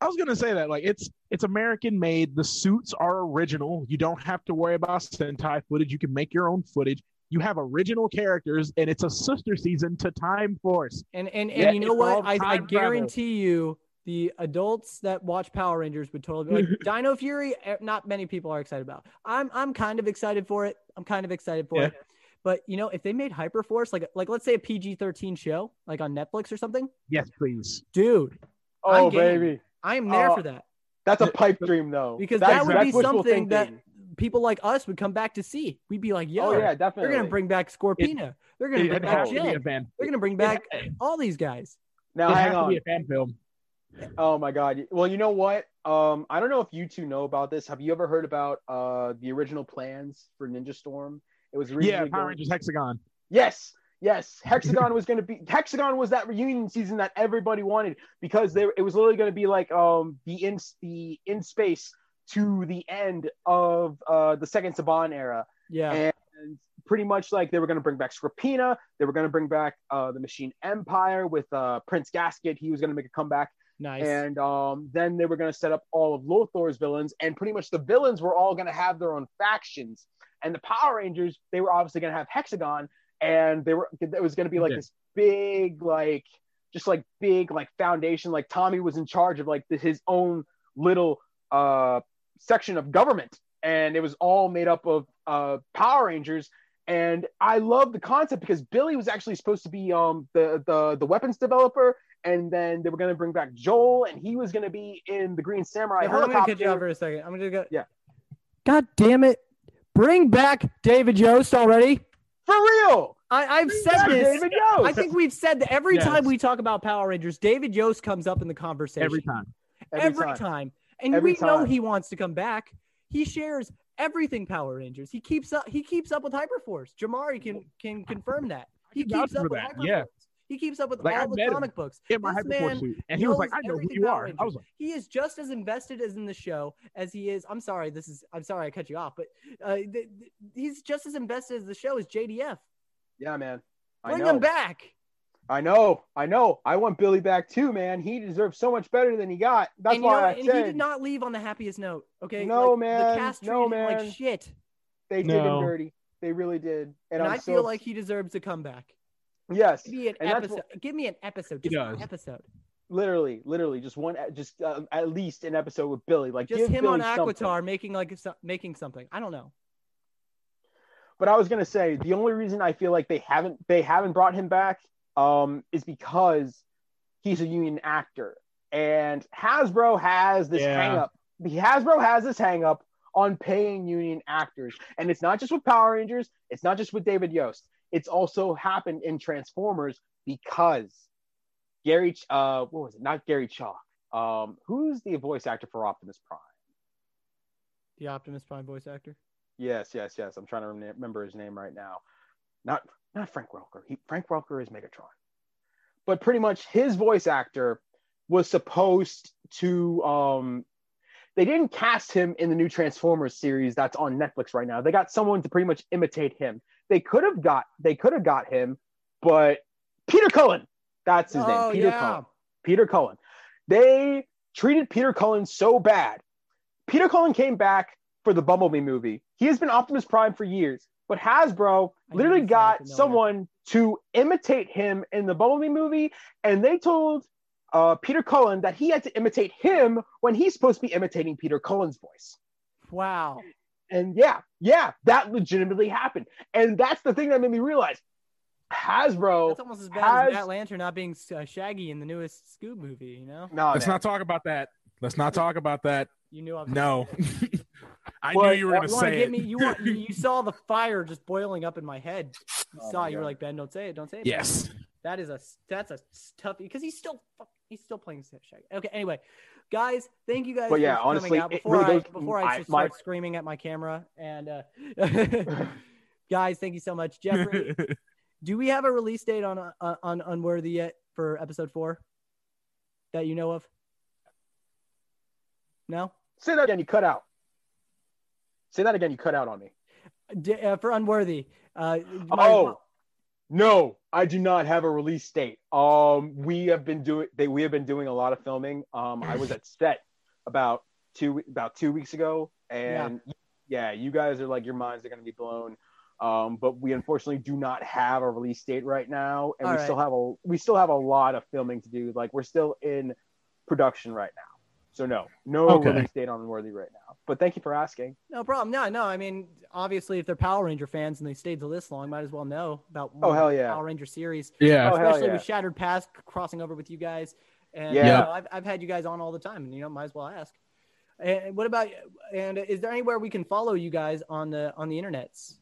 I was gonna say that like it's it's American made. The suits are original. You don't have to worry about Sentai footage. You can make your own footage. You have original characters, and it's a sister season to Time Force.
and and, and
Yeah,
you know what? I, I
time travel.
guarantee you, the adults that watch Power Rangers would totally be like *laughs* Dino Fury. eh, Not many people are excited about. I'm I'm kind of excited for it. I'm kind of excited for
Yeah.
it. But you know, if they made Hyperforce like like let's say a PG-13 show like on Netflix or something,
Yes, please.
dude,
oh
I'm
baby,
I am there
Oh,
for that
that's a pipe dream though.
because
That's-
that would
that's
be something that
thinking.
People like us would come back to see. We'd be like, yo,
Oh yeah,
they're
definitely.
gonna bring back Scorpina. they're gonna bring back
has to be a
Jen.
fan.
They're gonna bring back
it
all these guys.
Now
has
hang
to
on.
be a fan film.
Oh my god. Well, you know what? Um, I don't know if you two know about this. Have you ever heard about uh the original plans for Ninja Storm? It was
Yeah, Power
going-
Rangers Hexagon.
Yes, yes. *laughs* Hexagon was going to be Hexagon was that reunion season that everybody wanted because they it was literally going to be like um the in the in space to the end of uh the second Saban era
Yeah.
and pretty much like they were going to bring back Scorpina, they were going to bring back uh the Machine Empire with uh Prince Gasket, he was going to make a comeback
nice.
and um, then they were going to set up all of Lothor's villains, and pretty much the villains were all going to have their own factions. And the Power Rangers, they were obviously going to have Hexagon, and they were it was going to be like
Yeah.
this big, like just like big, like foundation. Like Tommy was in charge of like the, his own little uh section of government, and it was all made up of uh Power Rangers. And I love the concept because Billy was actually supposed to be um the the the weapons developer, and then they were gonna bring back Joel, and he was gonna be in the Green Samurai
Yeah, hold on, I'm gonna cut you off
helicopter.
for a second. I'm gonna go.
Yeah.
God damn it! Bring back David Yost already.
For real,
I, I've
Bring
said
back
this.
David Yost.
I think we've said that every
Yes.
time we talk about Power Rangers, David Yost comes up in the conversation
Every time.
Every, time. And
Every
we know he wants to come back. He shares everything Power Rangers. He keeps up. He keeps up with Hyperforce. Jamari can can confirm that. He keeps up with
that,
Hyperforce.
yeah.
He keeps up with
Like, I
all the
met him
comic books.
In my
This man
suit. And he was like, I know who you are.
Rangers.
I was like,
he is just as invested as in the show as he is. I'm sorry, this is. I'm sorry I cut you off, but uh, th- th- he's just as invested as the show as JDF.
Yeah, man. I
Bring
know.
him back.
I know. I know. I want Billy back too, man. He deserves so much better than he got. That's
and, you
why
know,
I
and
said
he did not leave on the happiest note. Okay.
No,
Like,
man.
The cast
No, man.
like shit.
they did him dirty. They really did. And,
And,
I'm
I
so
feel like he deserves a comeback.
yes,
Give me an
And that's
episode. Give me an episode. Just an
does.
episode.
literally, literally, just one, just uh, at least an episode with Billy. Like
Just
give
him
Billy
on
something.
Aquitar making like making something. I don't know.
But I was gonna say the only reason I feel like they haven't they haven't brought him back um, is because he's a union actor, and Hasbro has this
Yeah.
hang up. Hasbro has this hang up on paying union actors, and it's not just with Power Rangers. It's not just with David Yost. It's also happened in Transformers because Gary, uh, what was it? Not Gary Chalk. Um, who's the voice actor for Optimus Prime?
The Optimus Prime voice actor.
Yes, yes, yes. I'm trying to remember his name right now. Not not Frank Welker. He, Frank Welker is Megatron. But pretty much his voice actor was supposed to um they didn't cast him in the new Transformers series that's on Netflix right now. They got someone to pretty much imitate him. They could have got they could have got him, but Peter Cullen. That's his
Oh,
name. Peter
yeah.
Cullen. Peter Cullen. They treated Peter Cullen so bad. Peter Cullen came back for the Bumblebee movie. He has been Optimus Prime for years, but Hasbro literally
knew this sounded
got someone to imitate him in the Bumblebee movie, and they told uh, Peter Cullen that he had to imitate him when he's supposed to be imitating Peter Cullen's voice.
Wow.
And yeah, yeah, that legitimately happened. And that's the thing that made me realize Hasbro.
That's almost as bad as Matt Lantern not being uh, Shaggy in the newest Scoob movie. You know,
No,
Let's
man.
not talk about that. Let's not talk about that.
you knew I was
No. *laughs* I
But-
knew you were gonna
want to
say
get
it.
me? You want? You, you saw the *laughs* fire just boiling up in my head. You
Oh
saw
my
it. You were like, Ben, don't say it. Don't say it. Ben."
yes.
That is a that's a tough because he's still fuck- he's still playing Shaggy. Okay, anyway, guys, thank you guys
But yeah,
for coming
honestly,
out. Before
really
I
goes-
before I,
I-
just
my-
start screaming at my camera and uh, *laughs* guys, thank you so much, Jeffrey. *laughs* do we have a release date on uh, on Unworthy yet for episode four that you know of? No.
Say that again. You cut out. Say that again. You cut out on me.
D- uh, for Unworthy. Uh, my-
Oh no, I do not have a release date. Um, we have been doing they we have been doing a lot of filming. Um, I was at *clears throat* set about two about two weeks ago, and yeah, you guys are like your minds are gonna be blown. Um, but we unfortunately do not have a release date right now, and
All
we
right.
still have a we still have a lot of filming to do. Like we're still in production right now, so no, no
Okay.
release date on Unworthy right now. But thank you for asking.
No problem. No, no. I mean, obviously, if they're Power Ranger fans and they stayed to this long, might as well know about
Oh, hell yeah.
Power Ranger series,
Yeah.
Oh, hell
especially
yeah.
with Shattered Past crossing over with you guys. And
Yeah.
you know, I've, I've had you guys on all the time, and you know, might as well ask. And what about? And is there anywhere we can follow you guys on the on the internets?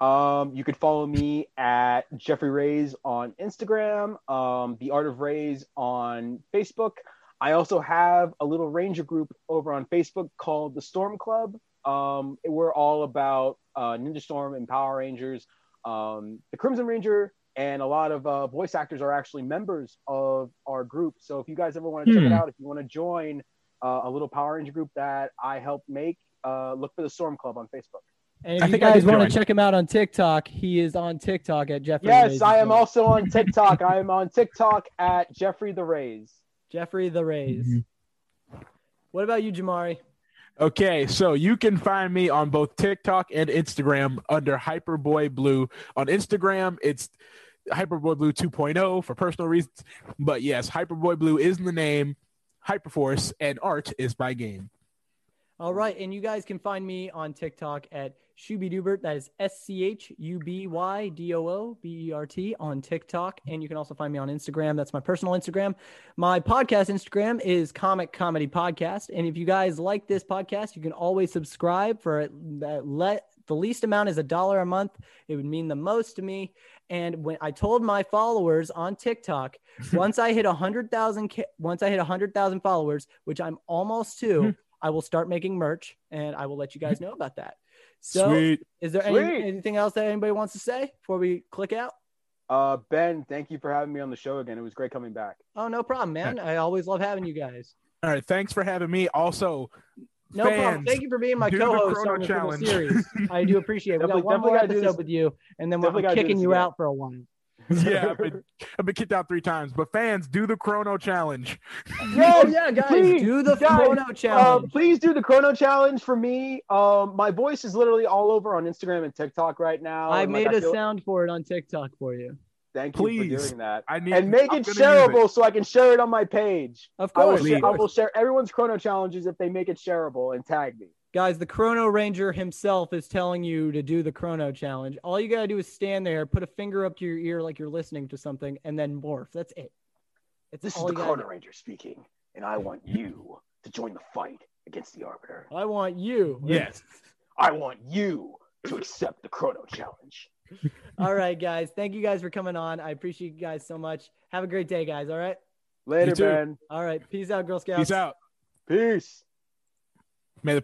Um, you could follow me at Jeffrey Rays on Instagram, um, The Art of Rays on Facebook. I also have a little ranger group over on Facebook called the Storm Club. Um, we're all about uh, Ninja Storm and Power Rangers. Um, the Crimson Ranger and a lot of uh, voice actors are actually members of our group. So if you guys ever want to check it
Hmm.
out, if you want to join uh, a little Power Ranger group that I helped make, uh, look for the Storm Club on Facebook.
And if
I
you
think
guys want to check him out on TikTok, he is on TikTok at Jeffrey.
Yes,
Rays
I am
well.
also on *laughs* TikTok. I am on TikTok at Jeffrey the Rays.
Jeffrey the Rays.
Mhm.
What about you, Jamari?
Okay, so you can find me on both TikTok and Instagram under Hyperboy Blue. On Instagram, it's Hyperboy Blue 2.0 for personal reasons. But yes, Hyperboy Blue is the name, Hyperforce, and art is my game.
All right, and you guys can find me on TikTok at Schubydoobert. That is S C H U B Y D O O B E R T on TikTok, and you can also find me on Instagram. That's my personal Instagram. My podcast Instagram is Comic Comedy Podcast, and if you guys like this podcast, you can always subscribe for that. Let the least amount is a dollar a month. It would mean the most to me. And when I told my followers on TikTok, *laughs* once I hit a hundred thousand, once I hit a hundred thousand followers, which I'm almost to, *laughs* I will start making merch, and I will let you guys know about that. So,
Sweet.
is there
Sweet.
any, anything else that anybody wants to say before we click out?
Uh, ben, thank you for having me on the show again. It was great coming back.
Oh, no problem, man. *laughs* I always love having you guys.
All right, thanks for having me. Also,
No problem.
Fans,
Thank you for being my
do the
co-host
Chrono
on the Chrono
Challenge.
series. I do appreciate it. We got
Definitely-
one more
definitely gotta do
episode
this-
with you, and then we're
definitely gotta do
kicking
this
you
again.
out for a while. *laughs*
yeah, I've been, I've been kicked out three times. But fans, do the Chrono Challenge. *laughs*
Oh yeah, *laughs* guys,
please,
do the
guys,
Chrono
Uh,
challenge.
please do the Chrono Challenge for me. Um, my voice is literally all over on Instagram and TikTok right now.
I
and, like,
made a
feel-
sound for it on TikTok for you.
Thank you
Please.
for doing that.
I need
And make
I'm
it
gonna
shareable so I can share it on my page.
Of
I will,
course,
share, I will share everyone's Chrono Challenges if they make it shareable and tag me.
Guys, the Chrono Ranger himself is telling you to do the Chrono Challenge. All you gotta do is stand there, put a finger up to your ear like you're listening to something, and then morph. That's it. It's
This is the Chrono
do.
Ranger speaking, and I want you to join the fight against the Arbiter.
I want you.
Yes.
I want you to accept the Chrono Challenge. *laughs*
all right, guys. Thank you guys for coming on. I appreciate you guys so much. Have a great day, guys. All right.
Later,
You.
Ben.
All right. Peace out, Girl Scouts.
Peace out.
Peace.
May the